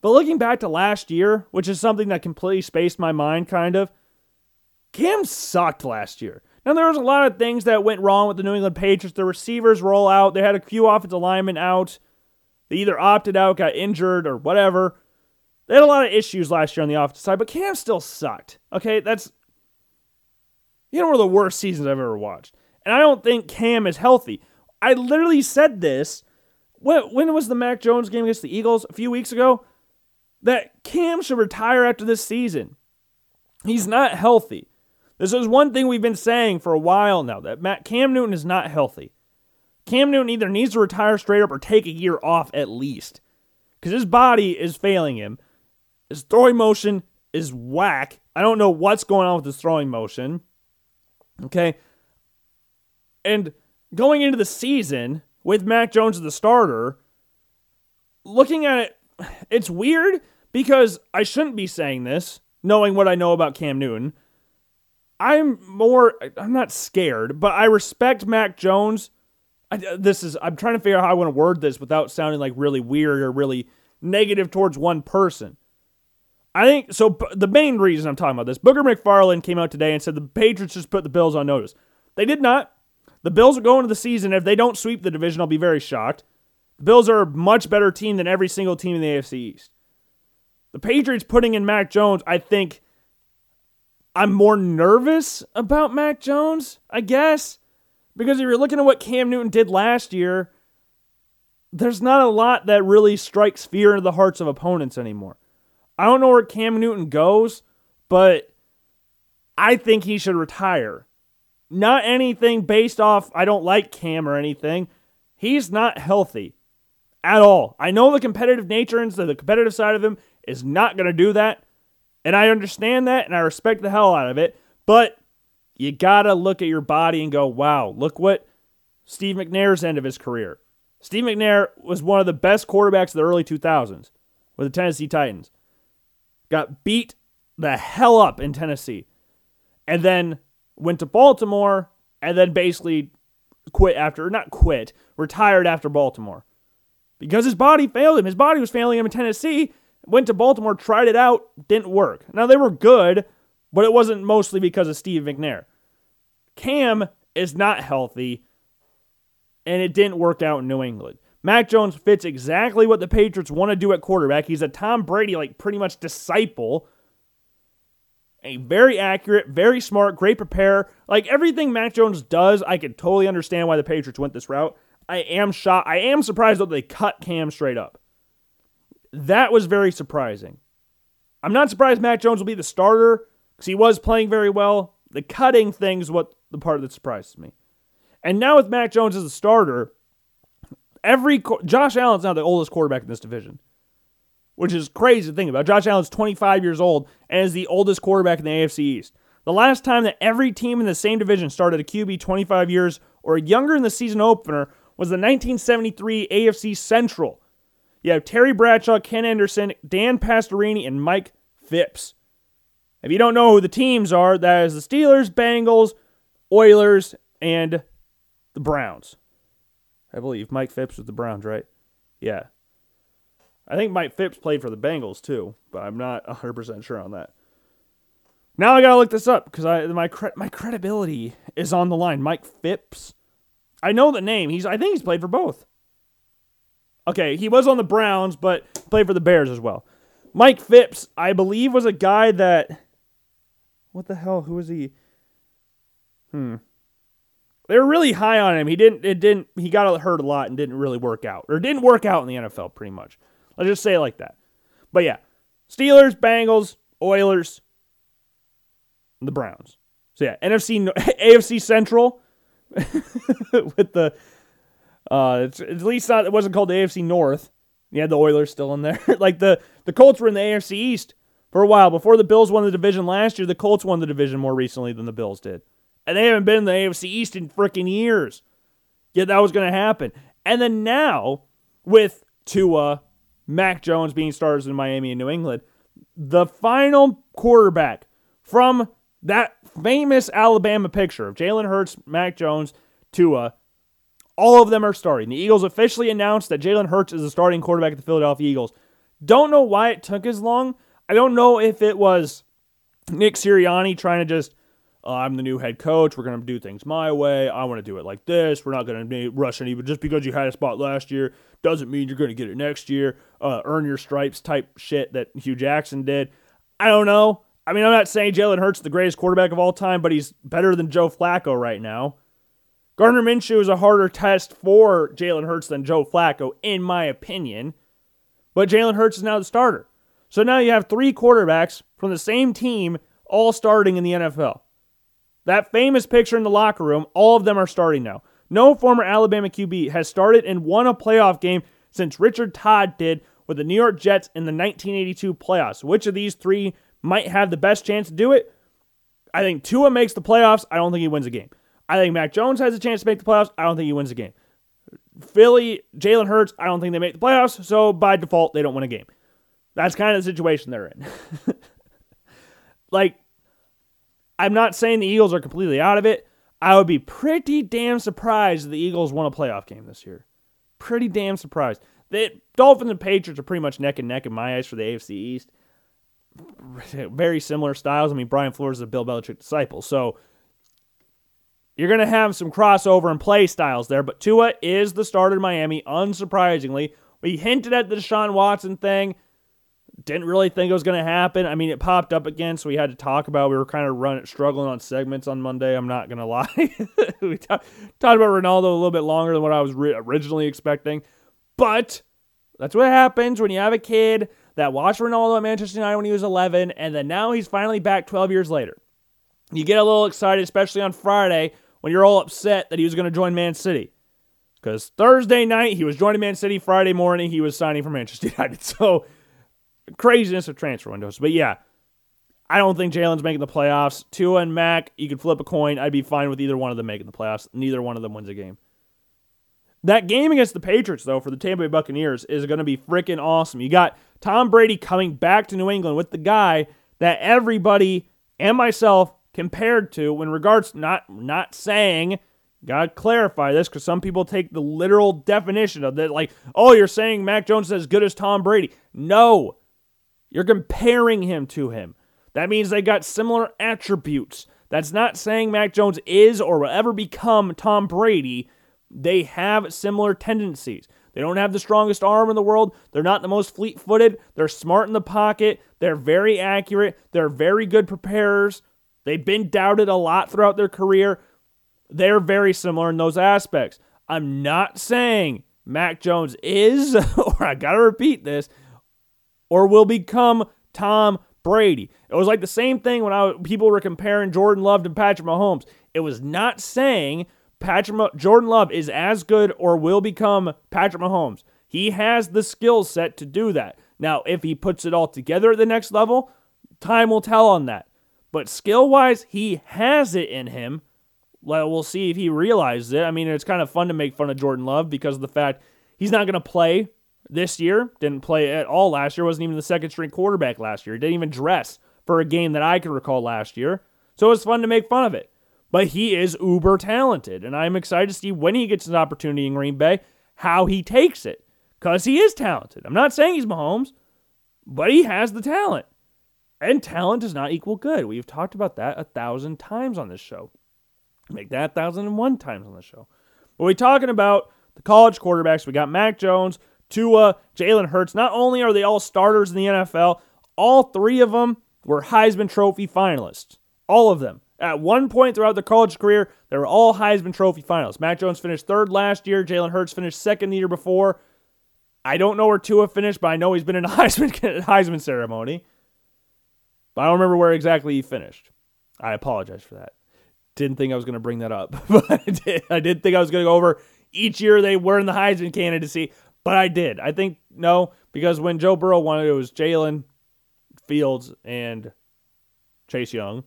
A: But looking back to last year, which is something that completely spaced my mind, kind of, Cam sucked last year. Now, there was a lot of things that went wrong with the New England Patriots. The receivers roll out. They had a few offensive linemen out. They either opted out, got injured, or whatever. They had a lot of issues last year on the offensive side, but Cam still sucked. Okay, that's you know one of the worst seasons I've ever watched. And I don't think Cam is healthy. I literally said this when, when was the Mac Jones game against the Eagles? A few weeks ago? That Cam should retire after this season. He's not healthy. This is one thing we've been saying for a while now that Matt Cam Newton is not healthy. Cam Newton either needs to retire straight up or take a year off at least. Because his body is failing him. His throwing motion is whack. I don't know what's going on with his throwing motion. Okay. And going into the season with Mac Jones as the starter, looking at it, it's weird because I shouldn't be saying this, knowing what I know about Cam Newton. I'm more, I'm not scared, but I respect Mac Jones. I, this is, I'm trying to figure out how I want to word this without sounding like really weird or really negative towards one person. I think so. The main reason I'm talking about this, Booger McFarland came out today and said the Patriots just put the Bills on notice. They did not. The Bills are going to the season. If they don't sweep the division, I'll be very shocked. The Bills are a much better team than every single team in the AFC East. The Patriots putting in Mac Jones, I think I'm more nervous about Mac Jones, I guess. Because if you're looking at what Cam Newton did last year, there's not a lot that really strikes fear into the hearts of opponents anymore. I don't know where Cam Newton goes, but I think he should retire. Not anything based off I don't like Cam or anything. He's not healthy at all. I know the competitive nature and so the competitive side of him is not going to do that. And I understand that and I respect the hell out of it. But you got to look at your body and go, wow, look what Steve McNair's end of his career. Steve McNair was one of the best quarterbacks of the early 2000s with the Tennessee Titans got beat the hell up in Tennessee, and then went to Baltimore, and then basically quit after, not quit, retired after Baltimore. Because his body failed him. His body was failing him in Tennessee. Went to Baltimore, tried it out, didn't work. Now they were good, but it wasn't mostly because of Steve McNair. Cam is not healthy, and it didn't work out in New England. Mac Jones fits exactly what the Patriots want to do at quarterback. He's a Tom Brady, like pretty much disciple. A very accurate, very smart, great preparer. Like everything Mac Jones does, I can totally understand why the Patriots went this route. I am shocked. I am surprised that they cut Cam straight up. That was very surprising. I'm not surprised Mac Jones will be the starter because he was playing very well. The cutting thing is what the part that surprises me. And now with Mac Jones as a starter, Every Josh Allen's now the oldest quarterback in this division, which is crazy to think about. Josh Allen's 25 years old and is the oldest quarterback in the AFC East. The last time that every team in the same division started a QB 25 years or younger in the season opener was the 1973 AFC Central. You have Terry Bradshaw, Ken Anderson, Dan Pastorini, and Mike Phipps. If you don't know who the teams are, that is the Steelers, Bengals, Oilers, and the Browns. I believe. Mike Phipps with the Browns, right? Yeah. I think Mike Phipps played for the Bengals too, but I'm not 100% sure on that. Now I gotta look this up because I my cre- my credibility is on the line. Mike Phipps, I know the name. He's I think he's played for both. Okay, he was on the Browns, but played for the Bears as well. Mike Phipps, I believe, was a guy that. What the hell? Who was he? Hmm. They were really high on him. He didn't. It didn't. He got hurt a lot and didn't really work out, or didn't work out in the NFL. Pretty much. Let's just say it like that. But yeah, Steelers, Bengals, Oilers, the Browns. So yeah, NFC AFC Central with the uh it's at least not it wasn't called the AFC North. You had the Oilers still in there. like the the Colts were in the AFC East for a while. Before the Bills won the division last year, the Colts won the division more recently than the Bills did. And they haven't been in the AFC East in freaking years. Yet that was going to happen. And then now, with Tua, Mac Jones being stars in Miami and New England, the final quarterback from that famous Alabama picture of Jalen Hurts, Mac Jones, Tua, all of them are starting. The Eagles officially announced that Jalen Hurts is the starting quarterback of the Philadelphia Eagles. Don't know why it took as long. I don't know if it was Nick Sirianni trying to just, I'm the new head coach. We're going to do things my way. I want to do it like this. We're not going to rush any, but just because you had a spot last year doesn't mean you're going to get it next year. Uh, earn your stripes type shit that Hue Jackson did. I don't know. I mean, I'm not saying Jalen Hurts the greatest quarterback of all time, but he's better than Joe Flacco right now. Gardner Minshew is a harder test for Jalen Hurts than Joe Flacco, in my opinion. But Jalen Hurts is now the starter. So now you have three quarterbacks from the same team all starting in the NFL. That famous picture in the locker room, all of them are starting now. No former Alabama QB has started and won a playoff game since Richard Todd did with the New York Jets in the 1982 playoffs. Which of these three might have the best chance to do it. I think Tua makes the playoffs. I don't think he wins a game. I think Mac Jones has a chance to make the playoffs. I don't think he wins a game. Philly, Jalen Hurts, I don't think they make the playoffs. So by default, they don't win a game. That's kind of the situation they're in. like, I'm not saying the Eagles are completely out of it. I would be pretty damn surprised if the Eagles won a playoff game this year. Pretty damn surprised. The Dolphins and Patriots are pretty much neck and neck in my eyes for the AFC East very similar styles. I mean, Brian Flores is a Bill Belichick disciple, so you're going to have some crossover and play styles there. But Tua is the starter in Miami, unsurprisingly. We hinted at the Deshaun Watson thing. Didn't really think it was going to happen. I mean, it popped up again, so we had to talk about. It. We were kind of running, struggling on segments on Monday. I'm not going to lie. we t- talked about Ronaldo a little bit longer than what I was re- originally expecting, but that's what happens when you have a kid that watched Ronaldo at Manchester United when he was 11, and then now he's finally back 12 years later. You get a little excited, especially on Friday when you're all upset that he was going to join Man City. Because Thursday night he was joining Man City, Friday morning he was signing for Manchester United. So craziness of transfer windows. But yeah, I don't think Jalen's making the playoffs. Tua and Mac, you could flip a coin. I'd be fine with either one of them making the playoffs. Neither one of them wins a game. That game against the Patriots, though, for the Tampa Bay Buccaneers is going to be freaking awesome. You got Tom Brady coming back to New England with the guy that everybody and myself compared to in regards not not saying gotta clarify this because some people take the literal definition of that like oh you're saying mac jones is as good as tom brady no you're comparing him to him that means they got similar attributes that's not saying mac jones is or will ever become tom brady they have similar tendencies they don't have the strongest arm in the world. They're not the most fleet footed. They're smart in the pocket. They're very accurate. They're very good preparers. They've been doubted a lot throughout their career. They're very similar in those aspects. I'm not saying Mac Jones is, or I got to repeat this, or will become Tom Brady. It was like the same thing when I, people were comparing Jordan Love to Patrick Mahomes. It was not saying Patrick Jordan Love is as good or will become Patrick Mahomes. He has the skill set to do that. Now, if he puts it all together at the next level, time will tell on that. But skill wise, he has it in him. Well, we'll see if he realizes it. I mean, it's kind of fun to make fun of Jordan Love because of the fact he's not going to play this year. Didn't play at all last year. Wasn't even the second string quarterback last year. Didn't even dress for a game that I can recall last year. So it was fun to make fun of it. but he is uber talented. And I'm excited to see when he gets an opportunity in Green Bay how he takes it because he is talented. I'm not saying he's Mahomes, but he has the talent. And talent does not equal good. We've talked about that a thousand times on this show. Make that a thousand and one times on the show. But we're talking about the college quarterbacks. We got Mac Jones, Tua, Jalen Hurts. Not only are they all starters in the NFL, all three of them were Heisman Trophy finalists. All of them. At one point throughout their college career, they were all Heisman Trophy finalists. Mac Jones finished third last year. Jalen Hurts finished second the year before. I don't know where Tua finished, but I know he's been in a Heisman, Heisman ceremony. But I don't remember where exactly he finished. I apologize for that. Didn't think I was going to bring that up, but I did. I did think I was going to go over each year they were in the Heisman candidacy, but I did. I think no, because when Joe Burrow won it, it was Jalen Fields and Chase Young.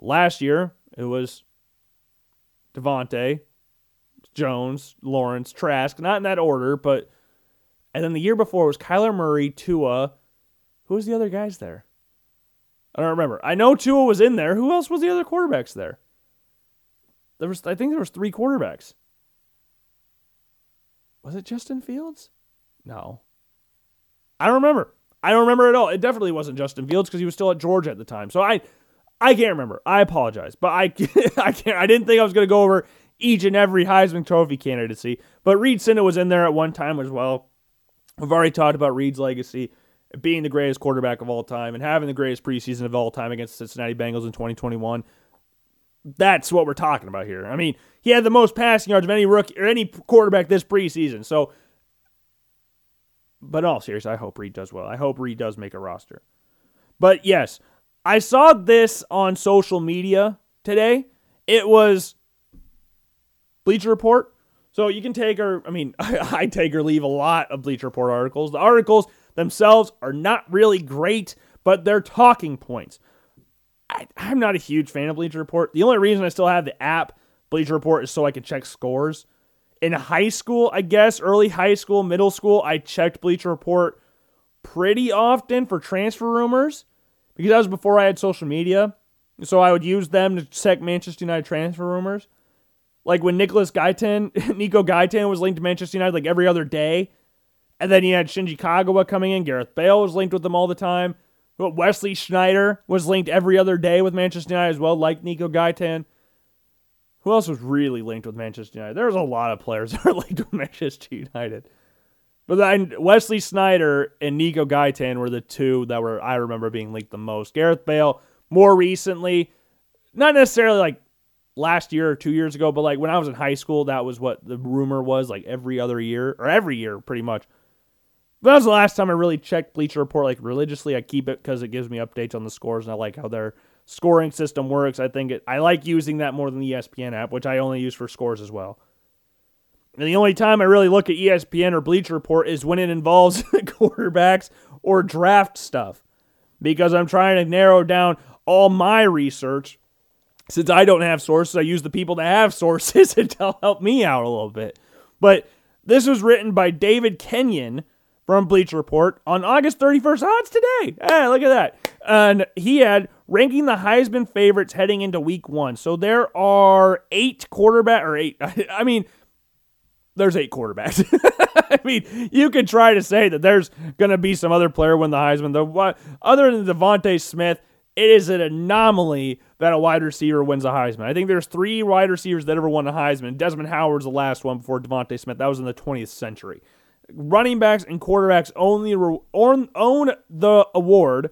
A: Last year, it was Davante, Jones, Lawrence, Trask, not in that order, but and then the year before was Kyler Murray, Tua. Who was the other guys there? I don't remember. I know Tua was in there. Who else was the other quarterbacks there? There was I think there was three quarterbacks. Was it Justin Fields? No. I don't remember. I don't remember at all. It definitely wasn't Justin Fields because he was still at Georgia at the time. So I I can't remember. I apologize, but I I can't. I didn't think I was going to go over each and every Heisman Trophy candidacy. But Reid Sinnett was in there at one time as well. We've already talked about Reid's legacy, being the greatest quarterback of all time and having the greatest preseason of all time against the Cincinnati Bengals in 2021. That's what we're talking about here. I mean, he had the most passing yards of any rookie or any quarterback this preseason. So, but all seriousness, I hope Reid does well. I hope Reid does make a roster. But yes, I saw this on social media today. It was Bleacher Report. So you can take or I mean, I take or leave a lot of Bleacher Report articles. The articles themselves are not really great, but they're talking points. I, am not a huge fan of Bleacher Report. The only reason I still have the app Bleacher Report is so I can check scores. In high school, I guess, early high school, middle school, I checked Bleacher Report pretty often for transfer rumors because that was before I had social media. So I would use them to check Manchester United transfer rumors. Like when Nicholas Gaitán, Nico Gaitán was linked to Manchester United like every other day. And then you had Shinji Kagawa coming in. Gareth Bale was linked with them all the time. Wesley Sneijder was linked every other day with Manchester United as well, like Nico Gaitán. Who else was really linked with Manchester United? There's a lot of players that are linked with Manchester United. But then Wesley Sneijder and Nico Gaitán were the two that were I remember being linked the most. Gareth Bale more recently, not necessarily like last year or two years ago, but like when I was in high school, that was what the rumor was like every other year or every year pretty much. That was the last time I really checked Bleacher Report like religiously. I keep it because it gives me updates on the scores and I like how their scoring system works. I think it, I like using that more than the ESPN app, which I only use for scores as well. And the only time I really look at ESPN or Bleacher Report is when it involves quarterbacks or draft stuff because I'm trying to narrow down all my research. Since I don't have sources, I use the people that have sources to help me out a little bit. But this was written by David Kenyon from Bleacher Report on August 31st. Oh, it's today. Hey, look at that. And he had ranking the Heisman favorites heading into week one. So there are eight quarterback or eight. I mean, there's eight quarterbacks. I mean, you could try to say that there's going to be some other player win the Heisman. The other than DeVonta Smith, it is an anomaly that a wide receiver wins a Heisman. I think there's three wide receivers that ever won a Heisman. Desmond Howard's the last one before DeVonta Smith. That was in the 20th century running backs and quarterbacks own, own the award,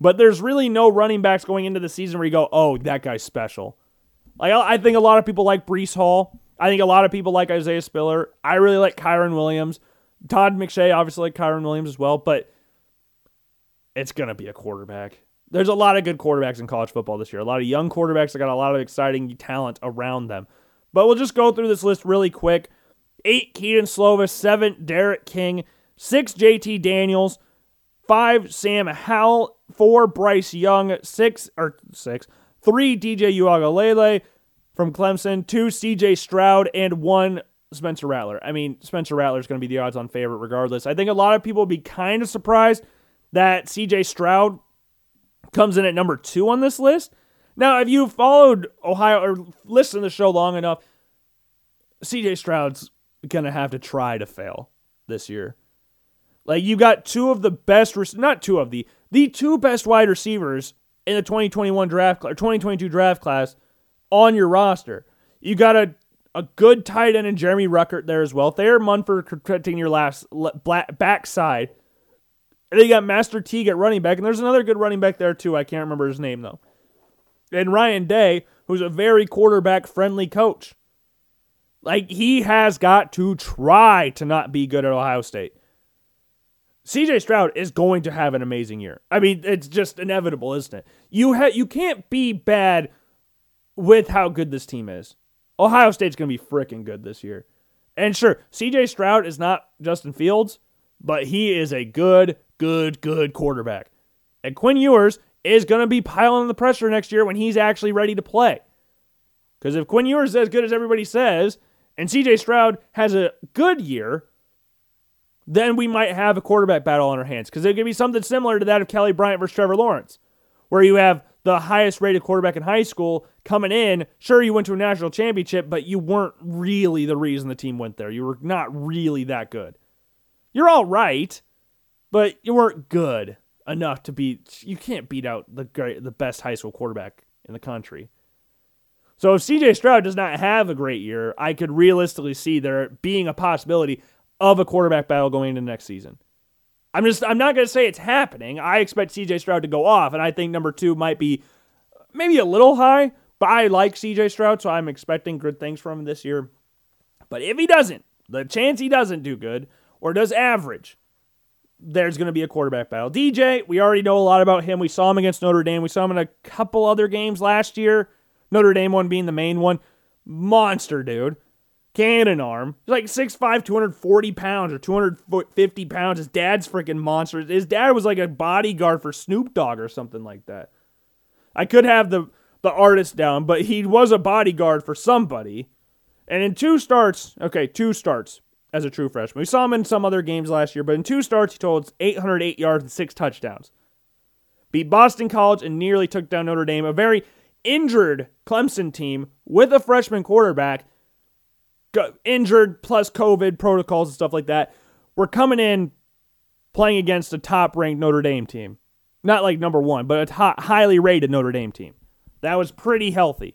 A: but there's really no running backs going into the season where you go, oh, that guy's special. Like I think a lot of people like Breece Hall. I think a lot of people like Isaiah Spiller. I really like Kyren Williams. Todd McShay obviously like Kyren Williams as well, but it's gonna be a quarterback. There's a lot of good quarterbacks in college football this year. A lot of young quarterbacks that got a lot of exciting talent around them. But we'll just go through this list really quick eight Kedon Slovis, seven D'Eriq King, six JT Daniels, five Sam Howell, four Bryce Young, six or six, three DJ Uiagalelei from Clemson, two CJ Stroud, and one Spencer Rattler. I mean, Spencer Rattler is going to be the odds on favorite regardless. I think a lot of people will be kind of surprised that CJ Stroud comes in at number two on this list. Now, if you followed Ohio or listened to the show long enough, CJ Stroud's going to have to try to fail this year. Like you got two of the best, not two of the, the two best wide receivers in the 2021 draft or 2022 draft class on your roster. You got a a good tight end in Jeremy Ruckert there as well. Thayer Munford protecting your last backside. And then you got Master Teague at running back, and there's another good running back there too. I can't remember his name though. And Ryan Day, who's a very quarterback friendly coach. Like he has got to try to not be good at Ohio State. CJ Stroud is going to have an amazing year. I mean, it's just inevitable, isn't it? You ha- you can't be bad with how good this team is. Ohio State's going to be freaking good this year. And sure, CJ Stroud is not Justin Fields, but he is a good, good, good quarterback. And Quinn Ewers is going to be piling the pressure next year when he's actually ready to play. Because if Quinn Ewers is as good as everybody says, and CJ Stroud has a good year, then we might have a quarterback battle on our hands. Because it could be something similar to that of Kelly Bryant versus Trevor Lawrence, where you have the highest rated quarterback in high school coming in. Sure, you went to a national championship, but you weren't really the reason the team went there. You were not really that good. You're all right, but you weren't good enough to beat. You can't beat out the the best high school quarterback in the country. So if CJ Stroud does not have a great year, I could realistically see there being a possibility of a quarterback battle going into next season. I'm just I'm not going to say it's happening. I expect CJ Stroud to go off, and I think number two might be maybe a little high, but I like CJ Stroud, so I'm expecting good things from him this year. But if he doesn't, the chance he doesn't do good or does average, there's going to be a quarterback battle. DJ, we already know a lot about him. We saw him against Notre Dame. We saw him in a couple other games last year. Notre Dame one being the main one. Monster, dude cannon arm. He's like 6'5, 240 pounds or 250 pounds. His dad's freaking monster. His dad was like a bodyguard for Snoop Dogg or something like that. I could have the, the artist down, but he was a bodyguard for somebody. And in two starts, okay, two starts as a true freshman. We saw him in some other games last year, but in two starts, he totaled 808 yards and six touchdowns. Beat Boston College and nearly took down Notre Dame, a very injured Clemson team with a freshman quarterback injured plus COVID protocols and stuff like that. We're coming in playing against a top ranked Notre Dame team. Not like number one, but a t- highly rated Notre Dame team. That was pretty healthy.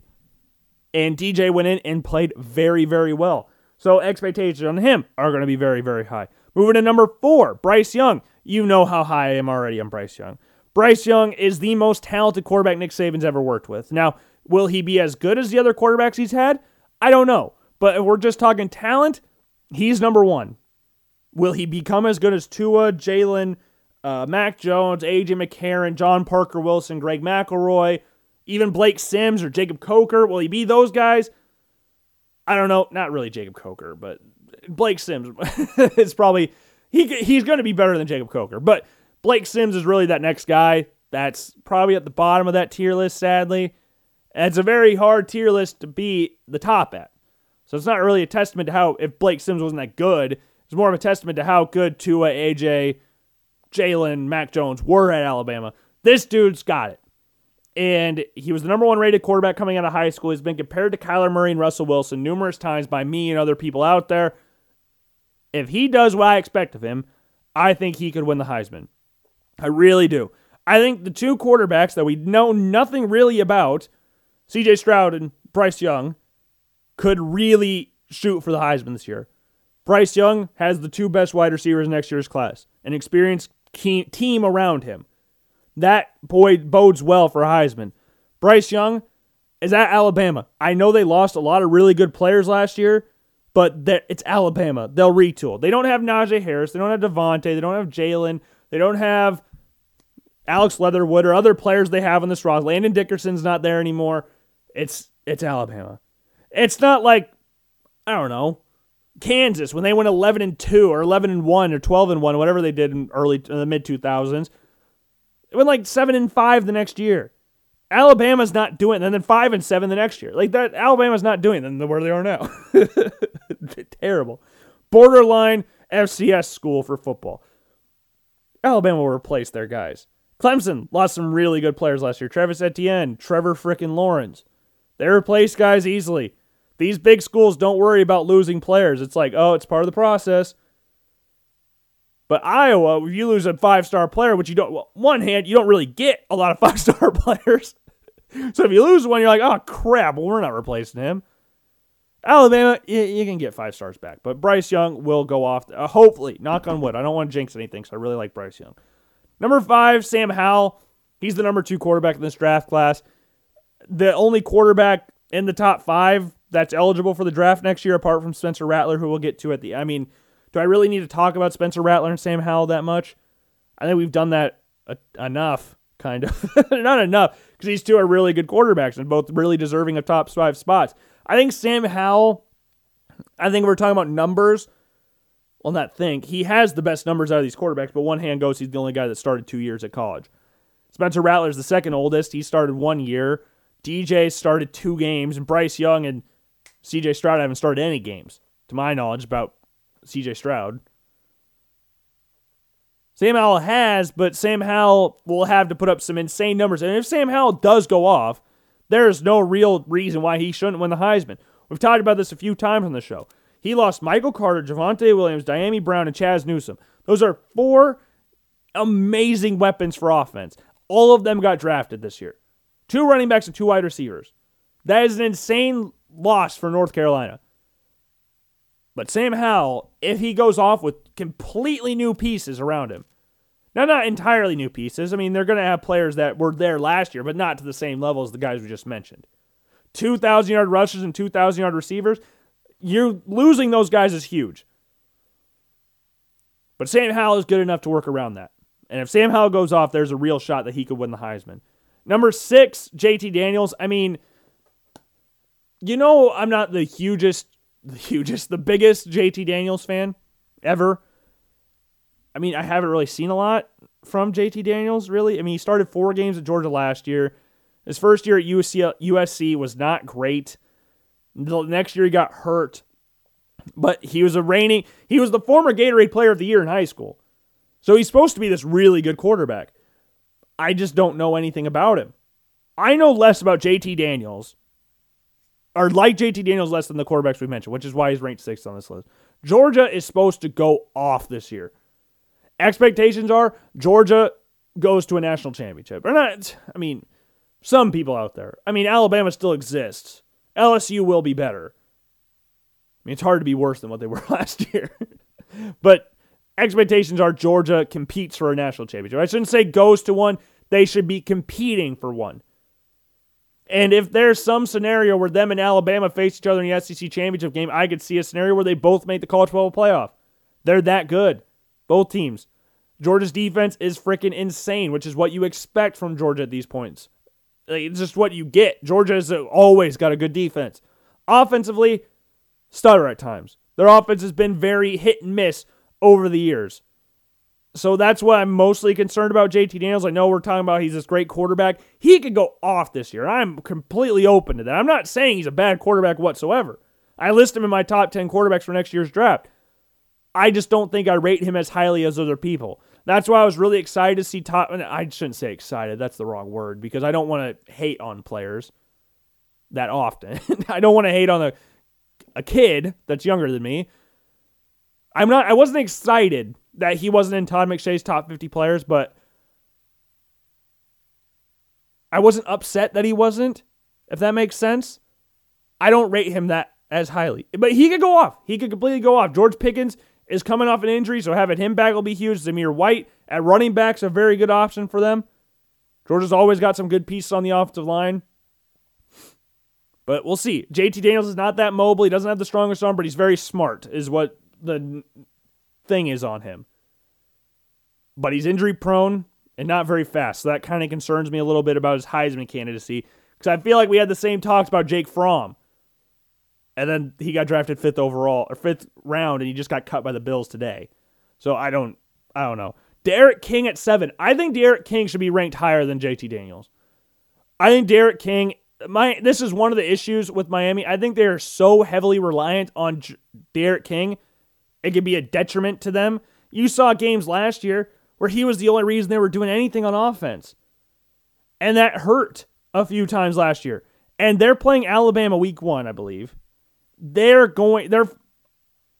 A: And DJ went in and played very, very well. So expectations on him are going to be very, very high. Moving to number four, Bryce Young. You know how high I am already on Bryce Young. Bryce Young is the most talented quarterback Nick Saban's ever worked with. Now, will he be as good as the other quarterbacks he's had? I don't know. But if we're just talking talent, he's number one. Will he become as good as Tua, Jalen, uh, Mac Jones, AJ McCarron, John Parker Wilson, Greg McElroy, even Blake Sims or Jacob Coker? Will he be those guys? I don't know. Not really Jacob Coker, but Blake Sims is probably he he's going to be better than Jacob Coker. But Blake Sims is really that next guy that's probably at the bottom of that tier list. Sadly, and it's a very hard tier list to be the top at. So it's not really a testament to how, if Blake Sims wasn't that good, it's more of a testament to how good Tua, AJ, Jalen, Mac Jones were at Alabama. This dude's got it. And he was the number one rated quarterback coming out of high school. He's been compared to Kyler Murray and Russell Wilson numerous times by me and other people out there. If he does what I expect of him, I think he could win the Heisman. I really do. I think the two quarterbacks that we know nothing really about, CJ Stroud and Bryce Young, could really shoot for the Heisman this year. Bryce Young has the two best wide receivers next year's class, an experienced team around him. That boy bodes well for Heisman. Bryce Young is at Alabama. I know they lost a lot of really good players last year, but it's Alabama. They'll retool. They don't have Najee Harris. They don't have DeVonta. They don't have Jalen. They don't have Alex Leatherwood or other players they have on this roster. Landon Dickerson's not there anymore. It's it's Alabama. It's not like I don't know Kansas when they went 11 and 2 or 11 and 1 or 12 and 1 whatever they did in early in the mid 2000s. It went like 7 and 5 the next year. Alabama's not doing and then 5 and 7 the next year. Like that Alabama's not doing than where they are now. Terrible. Borderline FCS school for football. Alabama will replace their guys. Clemson lost some really good players last year. Travis Etienne, Trevor frickin' Lawrence. They replace guys easily. These big schools don't worry about losing players. It's like, oh, it's part of the process. But Iowa, if you lose a five star player, which you don't, well, one hand, you don't really get a lot of five star players. so if you lose one, you're like, oh crap, well, we're not replacing him. Alabama, you, you can get five stars back, but Bryce Young will go off. Uh, hopefully, knock on wood. I don't want to jinx anything, so I really like Bryce Young. Number five, Sam Howell. He's the number two quarterback in this draft class. The only quarterback in the top five that's eligible for the draft next year, apart from Spencer Rattler, who we'll get to at the. I mean, do I really need to talk about Spencer Rattler and Sam Howell that much? I think we've done that enough, kind of. Not enough, because these two are really good quarterbacks and both really deserving of top five spots. I think Sam Howell, I think we're talking about numbers. Well, not think. He has the best numbers out of these quarterbacks, but one hand goes, he's the only guy that started two years at college. Spencer Rattler's the second oldest. He started one year. DJ started two games, and Bryce Young and CJ Stroud haven't started any games, to my knowledge, about CJ Stroud. Sam Howell has, but Sam Howell will have to put up some insane numbers. And if Sam Howell does go off, there's no real reason why he shouldn't win the Heisman. We've talked about this a few times on the show. He lost Michael Carter, Javonte Williams, Dyami Brown, and Chaz Newsome. Those are four amazing weapons for offense. All of them got drafted this year. Two running backs and two wide receivers. That is an insane loss for North Carolina. But Sam Howell, if he goes off with completely new pieces around him, now not entirely new pieces. I mean, they're going to have players that were there last year, but not to the same level as the guys we just mentioned. 2,000 yard rushers and 2,000 yard receivers, you're losing those guys is huge. But Sam Howell is good enough to work around that. And if Sam Howell goes off, there's a real shot that he could win the Heisman. Number six, JT Daniels. I mean, you know, I'm not the hugest, the hugest, the biggest JT Daniels fan ever. I mean, I haven't really seen a lot from JT Daniels, really. I mean, he started four games at Georgia last year. His first year at USC, USC was not great. The next year he got hurt, but he was a reigning, he was the former Gatorade Player of the Year in high school. So he's supposed to be this really good quarterback. I just don't know anything about him. I know less about JT Daniels or like JT Daniels less than the quarterbacks we mentioned, which is why he's ranked sixth on this list. Georgia is supposed to go off this year. Expectations are Georgia goes to a national championship. Or not, I mean, some people out there. I mean, Alabama still exists. LSU will be better. I mean, it's hard to be worse than what they were last year. but expectations are Georgia competes for a national championship. I shouldn't say goes to one, they should be competing for one. And if there's some scenario where them and Alabama face each other in the SEC championship game, I could see a scenario where they both make the college football playoff. They're that good, both teams. Georgia's defense is freaking insane, which is what you expect from Georgia at these points. It's just what you get. Georgia has always got a good defense. Offensively, stutter at times. Their offense has been very hit and miss over the years. So that's what I'm mostly concerned about JT Daniels. I know we're talking about he's this great quarterback. He could go off this year. I'm completely open to that. I'm not saying he's a bad quarterback whatsoever. I list him in my top 10 quarterbacks for next year's draft. I just don't think I rate him as highly as other people. That's why I was really excited to see top. I shouldn't say excited. That's the wrong word because I don't want to hate on players that often. I don't want to hate on a a kid that's younger than me. I'm not. I wasn't excited that he wasn't in Todd McShay's top 50 players, but I wasn't upset that he wasn't, if that makes sense. I don't rate him that as highly. But he could go off. He could completely go off. George Pickens is coming off an injury, so having him back will be huge. Zamir White at running back's a very good option for them. Georgia's always got some good pieces on the offensive line. But we'll see. JT Daniels is not that mobile. He doesn't have the strongest arm, but he's very smart, is what the thing is on him. But he's injury prone and not very fast. So that kind of concerns me a little bit about his Heisman candidacy because I feel like we had the same talks about Jake Fromm. And then he got drafted fifth overall or fifth round and he just got cut by the Bills today. So I don't I don't know. D'Eriq King at seven. I think D'Eriq King should be ranked higher than JT Daniels. I think D'Eriq King my this is one of the issues with Miami. I think they are so heavily reliant on J- D'Eriq King it could be a detriment to them. You saw games last year where he was the only reason they were doing anything on offense. And that hurt a few times last year. And they're playing Alabama week one, I believe. They're going, they're,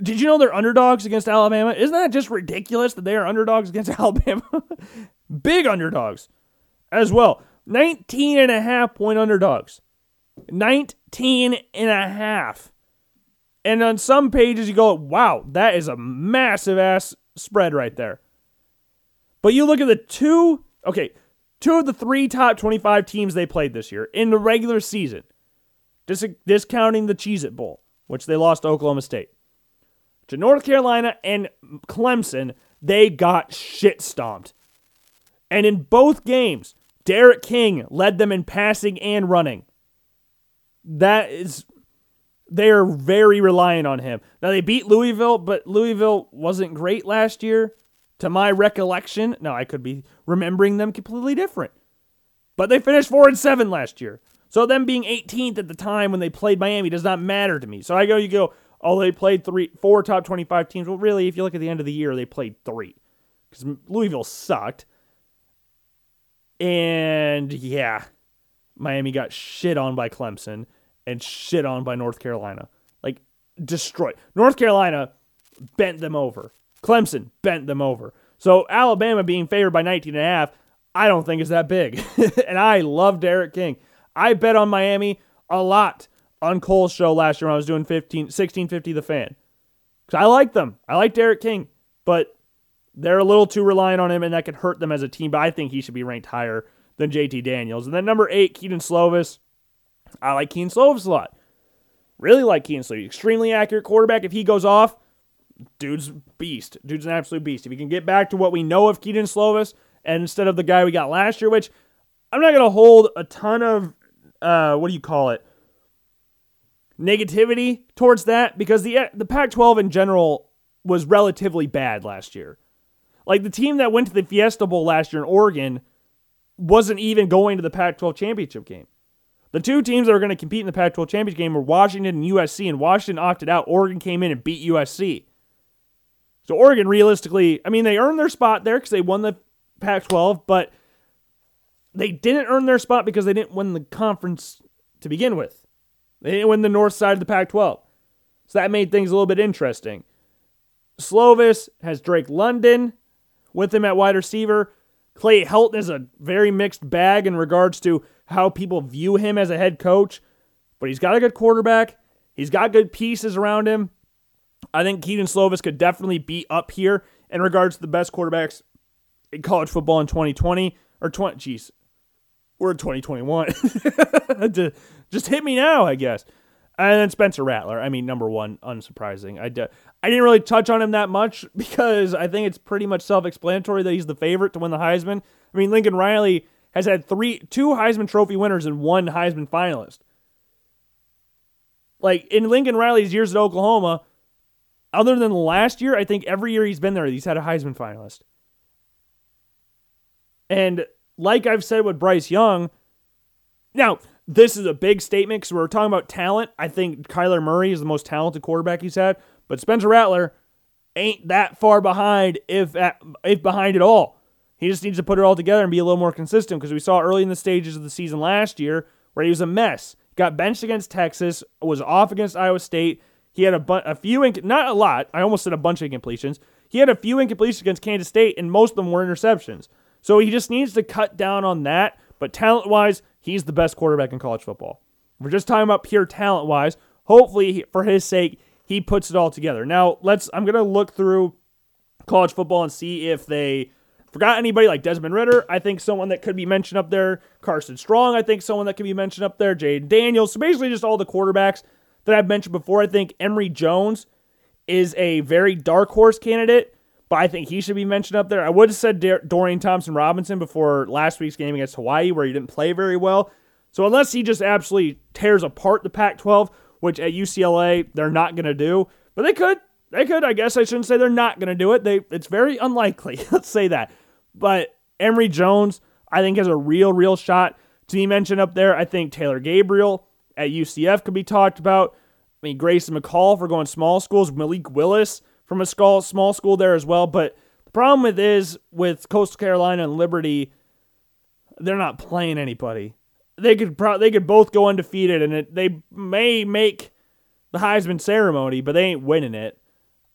A: did you know they're underdogs against Alabama? Isn't that just ridiculous that they are underdogs against Alabama? Big underdogs as well. 19 and a half point underdogs. 19 and a half. And on some pages, you go, wow, that is a massive ass spread right there. But you look at the two, okay, two of the three top 25 teams they played this year in the regular season, dis- discounting the Cheez It Bowl, which they lost to Oklahoma State. To North Carolina and Clemson, they got shit stomped. And in both games, D'Eriq King led them in passing and running. That is they are very reliant on him. Now they beat Louisville, but Louisville wasn't great last year to my recollection. Now I could be remembering them completely different. But they finished 4 and 7 last year. So them being 18th at the time when they played Miami does not matter to me. So I go you go, "Oh, they played 3 4 top 25 teams." Well, really, if you look at the end of the year, they played 3 cuz Louisville sucked. And yeah, Miami got shit on by Clemson and shit on by North Carolina. Like destroyed. North Carolina bent them over. Clemson bent them over. So Alabama being favored by 19 and a half, I don't think is that big. and I love D'Eriq King. I bet on Miami a lot on Cole's show last year when I was doing 15 1650 the fan. Cuz I like them. I like D'Eriq King, but they're a little too reliant on him and that could hurt them as a team, but I think he should be ranked higher than JT Daniels. And then number 8, Kedon Slovis. I like Kedon Slovis a lot. Really like Kedon Slovis. Extremely accurate quarterback. If he goes off, dude's beast. Dude's an absolute beast. If he can get back to what we know of Kedon Slovis, and instead of the guy we got last year, which I'm not going to hold a ton of, uh, what do you call it? Negativity towards that because the the Pac-12 in general was relatively bad last year. Like the team that went to the Fiesta Bowl last year in Oregon wasn't even going to the Pac-12 championship game. The two teams that were going to compete in the Pac 12 championship game were Washington and USC, and Washington opted out. Oregon came in and beat USC. So, Oregon, realistically, I mean, they earned their spot there because they won the Pac 12, but they didn't earn their spot because they didn't win the conference to begin with. They didn't win the north side of the Pac 12. So, that made things a little bit interesting. Slovis has Drake London with him at wide receiver. Clay Helton is a very mixed bag in regards to how people view him as a head coach, but he's got a good quarterback. He's got good pieces around him. I think Kedon Slovis could definitely be up here in regards to the best quarterbacks in college football in 2020 or 20. Jeez, we're in 2021. Just hit me now, I guess. And then Spencer Rattler. I mean, number one, unsurprising. I, I didn't really touch on him that much because I think it's pretty much self explanatory that he's the favorite to win the Heisman. I mean, Lincoln Riley has had three, two Heisman Trophy winners and one Heisman finalist. Like in Lincoln Riley's years at Oklahoma, other than last year, I think every year he's been there, he's had a Heisman finalist. And like I've said with Bryce Young, now this is a big statement because we're talking about talent. I think Kyler Murray is the most talented quarterback he's had, but Spencer Rattler ain't that far behind, if at, if behind at all. He just needs to put it all together and be a little more consistent because we saw early in the stages of the season last year where he was a mess. Got benched against Texas, was off against Iowa State. He had a, bu- a few, inc- not a lot. I almost said a bunch of incompletions. He had a few incompletions against Kansas State, and most of them were interceptions. So he just needs to cut down on that. But talent wise, he's the best quarterback in college football. We're just talking about pure talent wise. Hopefully, for his sake, he puts it all together. Now, let's. I'm gonna look through college football and see if they Forgot anybody like Desmond Ridder. I think someone that could be mentioned up there. Carson Strong, I think someone that could be mentioned up there. Jayden Daniels. So basically, just all the quarterbacks that I've mentioned before. I think Emory Jones is a very dark horse candidate, but I think he should be mentioned up there. I would have said Dorian Thompson Robinson before last week's game against Hawaii, where he didn't play very well. So unless he just absolutely tears apart the Pac 12, which at UCLA they're not going to do, but they could. They could. I guess I shouldn't say they're not going to do it. They. It's very unlikely. Let's say that. But Emory Jones, I think, has a real, real shot to be mentioned up there. I think Taylor Gabriel at UCF could be talked about. I mean, Grayson McCall for going small schools, Malik Willis from a small school there as well. But the problem with is with Coastal Carolina and Liberty, they're not playing anybody. They could pro- they could both go undefeated, and it, they may make the Heisman ceremony, but they ain't winning it.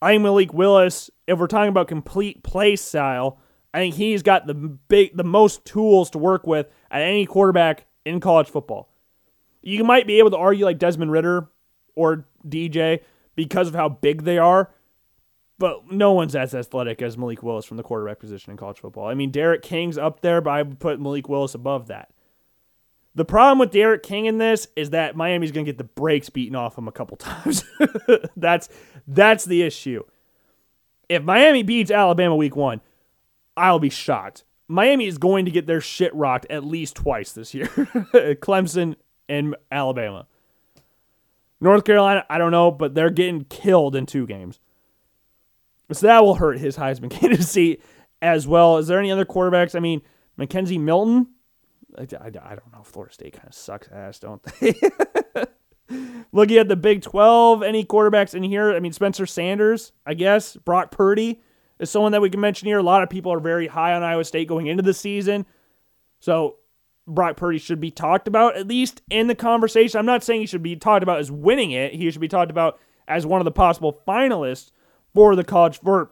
A: I think Malik Willis, if we're talking about complete play style, I think he's got the big the most tools to work with at any quarterback in college football. You might be able to argue like Desmond Ridder or DJ because of how big they are, but no one's as athletic as Malik Willis from the quarterback position in college football. I mean, D'Eriq King's up there, but I would put Malik Willis above that. The problem with D'Eriq King in this is that Miami's going to get the brakes beaten off him a couple times. that's that's the issue. If Miami beats Alabama week 1, I'll be shocked. Miami is going to get their shit rocked at least twice this year. Clemson and Alabama. North Carolina, I don't know, but they're getting killed in two games. So that will hurt his Heisman candidacy as well. Is there any other quarterbacks? I mean, McKenzie Milton. I, I, I don't know. Florida State kind of sucks ass, don't they? Looking at the Big 12, any quarterbacks in here? I mean, Spencer Sanders, I guess. Brock Purdy is someone that we can mention here. A lot of people are very high on Iowa State going into the season. So Brock Purdy should be talked about, at least in the conversation. I'm not saying he should be talked about as winning it. He should be talked about as one of the possible finalists for the college for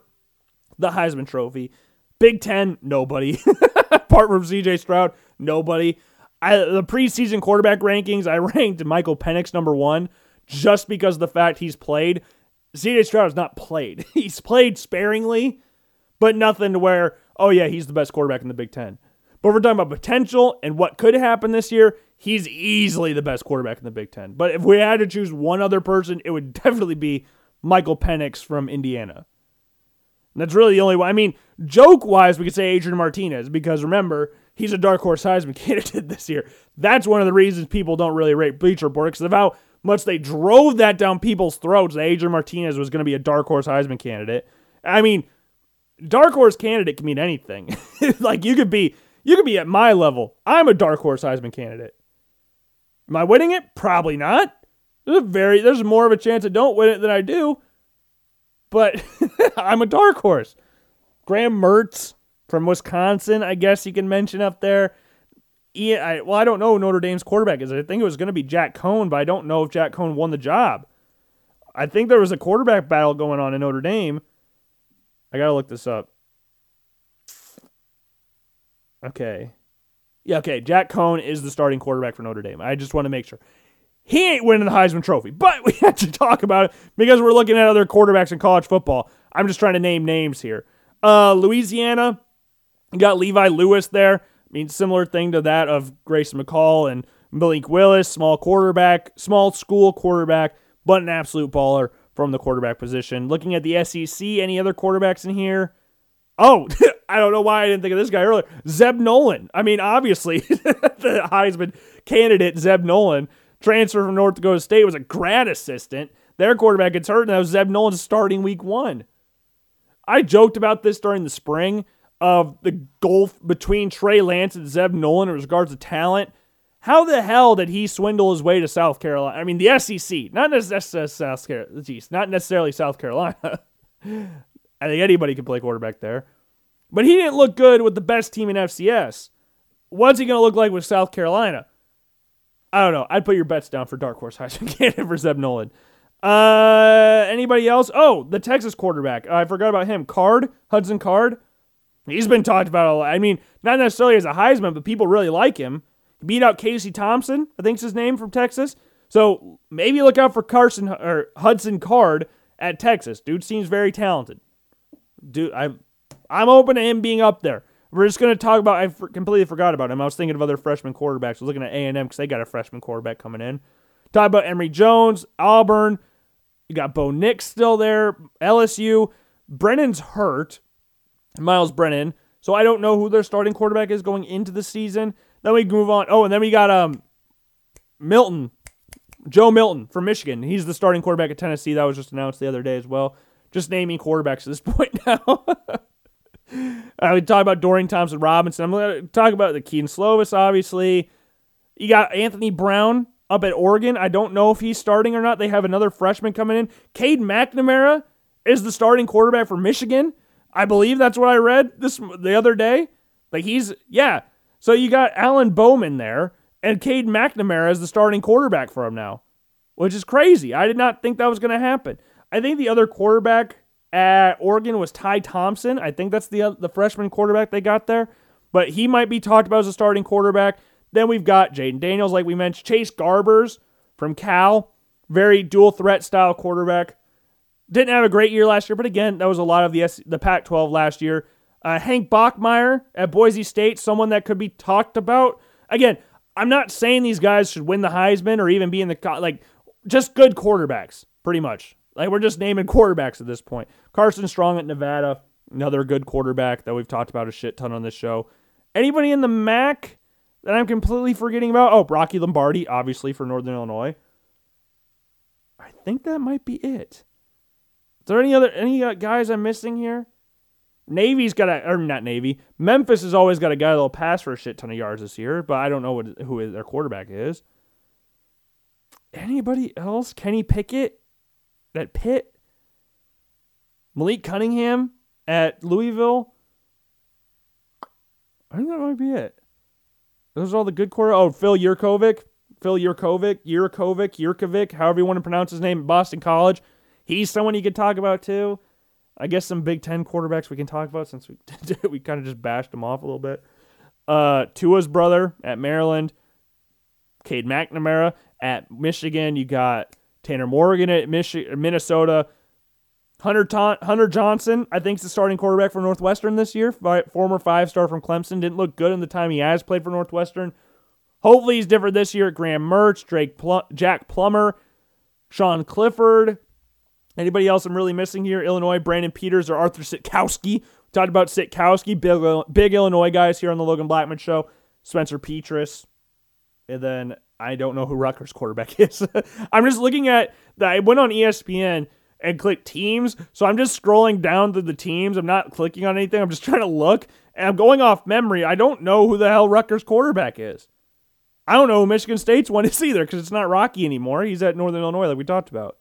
A: the Heisman Trophy. Big Ten, nobody. Apart from CJ Stroud, nobody. I, the preseason quarterback rankings, I ranked Michael Penix number one just because of the fact he's played. CJ Stroud has not played. he's played sparingly, but nothing to where, oh yeah, he's the best quarterback in the Big Ten. But if we're talking about potential and what could happen this year, he's easily the best quarterback in the Big Ten. But if we had to choose one other person, it would definitely be Michael Penix from Indiana. And that's really the only way. I mean, joke wise, we could say Adrian Martinez because remember, he's a dark horse Heisman candidate this year. That's one of the reasons people don't really rate Bleacher Report because of how much they drove that down people's throats that Adrian Martinez was going to be a dark horse Heisman candidate. I mean, dark horse candidate can mean anything. like you could be you could be at my level. I'm a dark horse Heisman candidate. Am I winning it? Probably not. There's very there's more of a chance I don't win it than I do. But I'm a dark horse. Graham Mertz from Wisconsin, I guess you can mention up there. Yeah, I, well, I don't know Notre Dame's quarterback is. I think it was going to be Jack Coan, but I don't know if Jack Coan won the job. I think there was a quarterback battle going on in Notre Dame. I got to look this up. Okay. Yeah, okay. Jack Coan is the starting quarterback for Notre Dame. I just want to make sure. He ain't winning the Heisman Trophy, but we had to talk about it because we're looking at other quarterbacks in college football. I'm just trying to name names here. Uh, Louisiana, you got Levi Lewis there. I mean, similar thing to that of Grayson McCall and Malik Willis, small quarterback, small school quarterback, but an absolute baller from the quarterback position. Looking at the SEC, any other quarterbacks in here? Oh, I don't know why I didn't think of this guy earlier. Zeb Noland. I mean, obviously, the Heisman candidate, Zeb Noland, transfer from North Dakota State, was a grad assistant. Their quarterback gets hurt, and that was Zeb Noland starting week one. I joked about this during the spring of the gulf between Trey Lance and Zeb Noland in regards to talent. How the hell did he swindle his way to South Carolina? I mean, the SEC, not necessarily South Carolina. Geez, not necessarily South Carolina. I think anybody can play quarterback there. But he didn't look good with the best team in FCS. What's he going to look like with South Carolina? I don't know. I'd put your bets down for Dark Horse Heisman candidate for Zeb Noland. Uh, anybody else? Oh, the Texas quarterback. I forgot about him. Card, Hudson Card. He's been talked about a lot. I mean, not necessarily as a Heisman, but people really like him. He beat out Casey Thompson, I think's his name from Texas. So maybe look out for Carson or Hudson Card at Texas. Dude seems very talented. Dude, I, I'm open to him being up there. We're just going to talk about. I completely forgot about him. I was thinking of other freshman quarterbacks. I was looking at A and M because they got a freshman quarterback coming in. Talk about Emory Jones, Auburn. You got Bo Nix still there. LSU. Brennan's hurt. Myles Brennan. So I don't know who their starting quarterback is going into the season. Then we move on. Oh, and then we got um Milton, Joe Milton from Michigan. He's the starting quarterback at Tennessee. That was just announced the other day as well. Just naming quarterbacks at this point now. I would talk about Dorian Thompson Robinson. I'm going to talk about the Kedon Slovis, obviously. You got Anthony Brown up at Oregon. I don't know if he's starting or not. They have another freshman coming in. Cade McNamara is the starting quarterback for Michigan. I believe that's what I read this the other day. Like he's yeah. So you got Alan Bowman there and Cade McNamara is the starting quarterback for him now, which is crazy. I did not think that was going to happen. I think the other quarterback at Oregon was Ty Thompson. I think that's the the freshman quarterback they got there, but he might be talked about as a starting quarterback. Then we've got Jayden Daniels, like we mentioned, Chase Garbers from Cal, very dual threat style quarterback. Didn't have a great year last year, but again, that was a lot of the S- the Pac-12 last year. Uh, Hank Bachmeier at Boise State, someone that could be talked about. Again, I'm not saying these guys should win the Heisman or even be in the like just good quarterbacks, pretty much. Like we're just naming quarterbacks at this point. Carson Strong at Nevada, another good quarterback that we've talked about a shit ton on this show. Anybody in the MAC that I'm completely forgetting about? Oh, Rocky Lombardi, obviously for Northern Illinois. I think that might be it. Is there any other any uh, guys I'm missing here? Navy's got a or not Navy. Memphis has always got a guy that'll pass for a shit ton of yards this year, but I don't know what who their quarterback is. Anybody else? Kenny Pickett at Pitt. Malik Cunningham at Louisville. I think that might be it. Those are all the good quarter. Oh, Phil Yurkovic, Phil Yurkovic, Yurkovic, Yurkovic, however you want to pronounce his name Boston College. He's someone you could talk about too. I guess some Big Ten quarterbacks we can talk about since we we kind of just bashed them off a little bit. Uh, Tua's brother at Maryland, Cade McNamara at Michigan. You got Tanner Morgan at Michi- Minnesota. Hunter, Ta- Hunter Johnson, I think, is the starting quarterback for Northwestern this year. Former five star from Clemson. Didn't look good in the time he has played for Northwestern. Hopefully, he's different this year. Graham Mertz, Drake Pl- Jack Plummer, Sean Clifford. Anybody else I'm really missing here? Illinois, Brandon Peters or Arthur Sitkowski. Talked about Sitkowski, big, big Illinois guys here on the Logan Blackman Show. Spencer Petras. And then I don't know who Rutgers quarterback is. I'm just looking at that. I went on ESPN and clicked teams. So I'm just scrolling down to the teams. I'm not clicking on anything. I'm just trying to look. And I'm going off memory. I don't know who the hell Rutgers quarterback is. I don't know who Michigan State's one is either because it's not Rocky anymore. He's at Northern Illinois, like we talked about.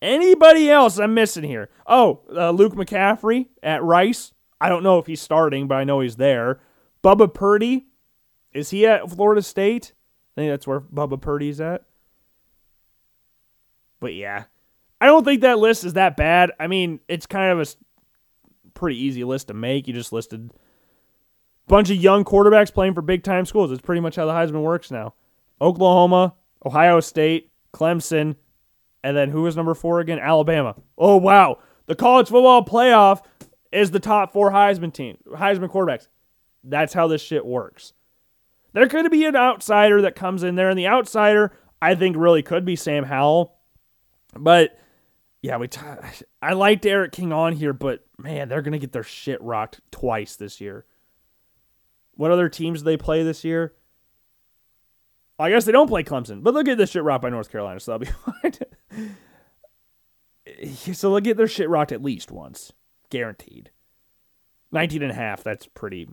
A: Anybody else I'm missing here? Oh, uh, Luke McCaffrey at Rice. I don't know if he's starting, but I know he's there. Bubba Purdy. Is he at Florida State? I think that's where Bubba Purdy's at. But yeah, I don't think that list is that bad. I mean, it's kind of a pretty easy list to make. You just listed a bunch of young quarterbacks playing for big time schools. It's pretty much how the Heisman works now. Oklahoma, Ohio State, Clemson, and then who is number four again? Alabama. Oh wow, the college football playoff is the top four Heisman team, Heisman quarterbacks. That's how this shit works. There could be an outsider that comes in there, and the outsider I think really could be Sam Howell. But yeah, we. T- I liked D'Eriq King on here, but man, they're gonna get their shit rocked twice this year. What other teams do they play this year? I guess they don't play Clemson, but they'll get this shit rocked by North Carolina, so that'll be fine. so they'll get their shit rocked at least once. Guaranteed. 19 and a half, that's pretty.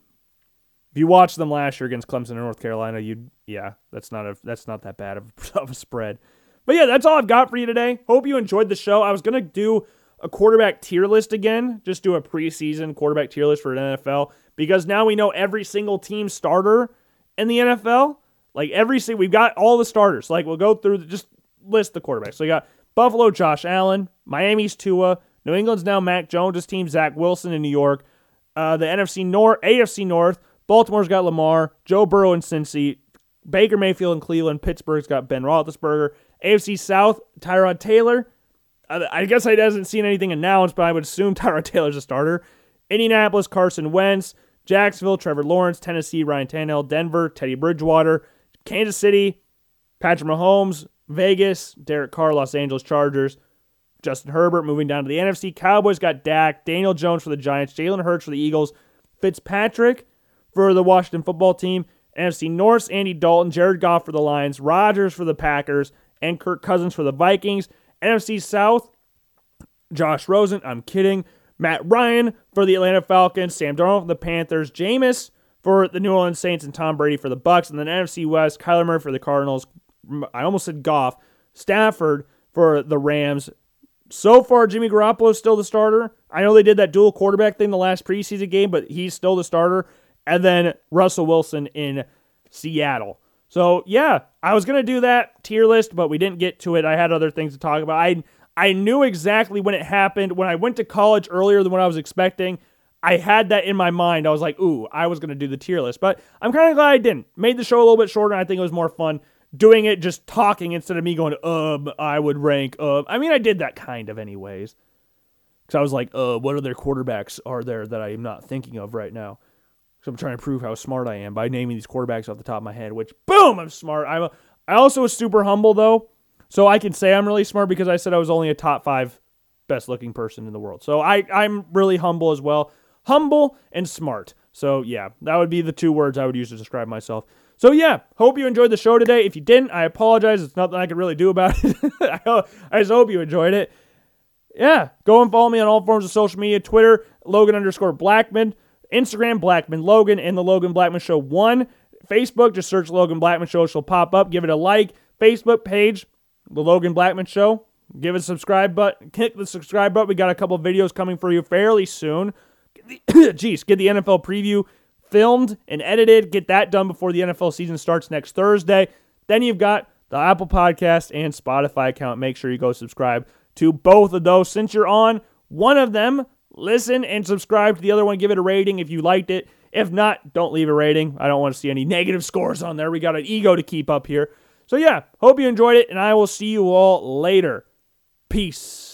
A: If you watched them last year against Clemson and North Carolina, you'd yeah, that's not a that's not that bad of, of a spread. But yeah, that's all I've got for you today. Hope you enjoyed the show. I was gonna do a quarterback tier list again, just do a preseason quarterback tier list for an NFL because now we know every single team starter in the NFL. Like every single, we've got all the starters. Like we'll go through the, just list the quarterbacks. So you got Buffalo, Josh Allen, Miami's Tua, New England's now Mac Jones' team, Zach Wilson in New York. Uh, the NFC North, AFC North, Baltimore's got Lamar, Joe Burrow and Cincy, Baker Mayfield and Cleveland, Pittsburgh's got Ben Roethlisberger, AFC South, Tyrod Taylor. I, guess I hasn't seen anything announced, but I would assume Tyrod Taylor's a starter. Indianapolis, Carson Wentz, Jacksonville, Trevor Lawrence, Tennessee, Ryan Tannehill, Denver, Teddy Bridgewater, Kansas City, Patrick Mahomes, Vegas, Derek Carr, Los Angeles Chargers, Justin Herbert moving down to the NFC. Cowboys got Dak, Daniel Jones for the Giants, Jalen Hurts for the Eagles, Fitzpatrick for the Washington football team, NFC North, Andy Dalton, Jared Goff for the Lions, Rodgers for the Packers, and Kirk Cousins for the Vikings. NFC South, Josh Rosen, I'm kidding, Matt Ryan for the Atlanta Falcons, Sam Darnold for the Panthers, Jameis for the New Orleans Saints, and Tom Brady for the Bucs. And then NFC West, Kyler Murray for the Cardinals. I almost said Goff. Stafford for the Rams. So far, Jimmy Garoppolo is still the starter. I know they did that dual quarterback thing the last preseason game, but he's still the starter. And then Russell Wilson in Seattle. So yeah, I was gonna do that tier list, but we didn't get to it. I had other things to talk about. I I knew exactly when it happened. When I went to college earlier than what I was expecting, I had that in my mind. I was like, ooh, I was gonna do the tier list, but I'm kind of glad I didn't. Made the show a little bit shorter. And I think it was more fun doing it just talking instead of me going, um, I would rank, uh. I mean, I did that kind of anyways. Because I was like, uh, what other quarterbacks are there that I am not thinking of right now? So I'm trying to prove how smart I am by naming these quarterbacks off the top of my head, which, boom, I'm smart. I'm a, I also was super humble, though. So I can say I'm really smart because I said I was only a top five best looking person in the world. So I, I'm really humble as well. Humble and smart. So yeah, that would be the two words I would use to describe myself. So yeah, hope you enjoyed the show today. If you didn't, I apologize. It's nothing I could really do about it. I just hope you enjoyed it. Yeah, go and follow me on all forms of social media: Twitter, Logan underscore Blackman, Instagram, Blackman Logan, and the Logan Blackman Show one. Facebook, just search Logan Blackman Show. She'll pop up. Give it a like. Facebook page, the Logan Blackman Show. Give it a subscribe button. Click the subscribe button. We got a couple videos coming for you fairly soon. Jeez, get the NFL preview filmed and edited. Get that done before the NFL season starts next Thursday. Then you've got the Apple Podcast and Spotify account. Make sure you go subscribe to both of those. Since you're on one of them, listen and subscribe to the other one. Give it a rating if you liked it. If not, don't leave a rating. I don't want to see any negative scores on there. We got an ego to keep up here. So, yeah, hope you enjoyed it, and I will see you all later. Peace.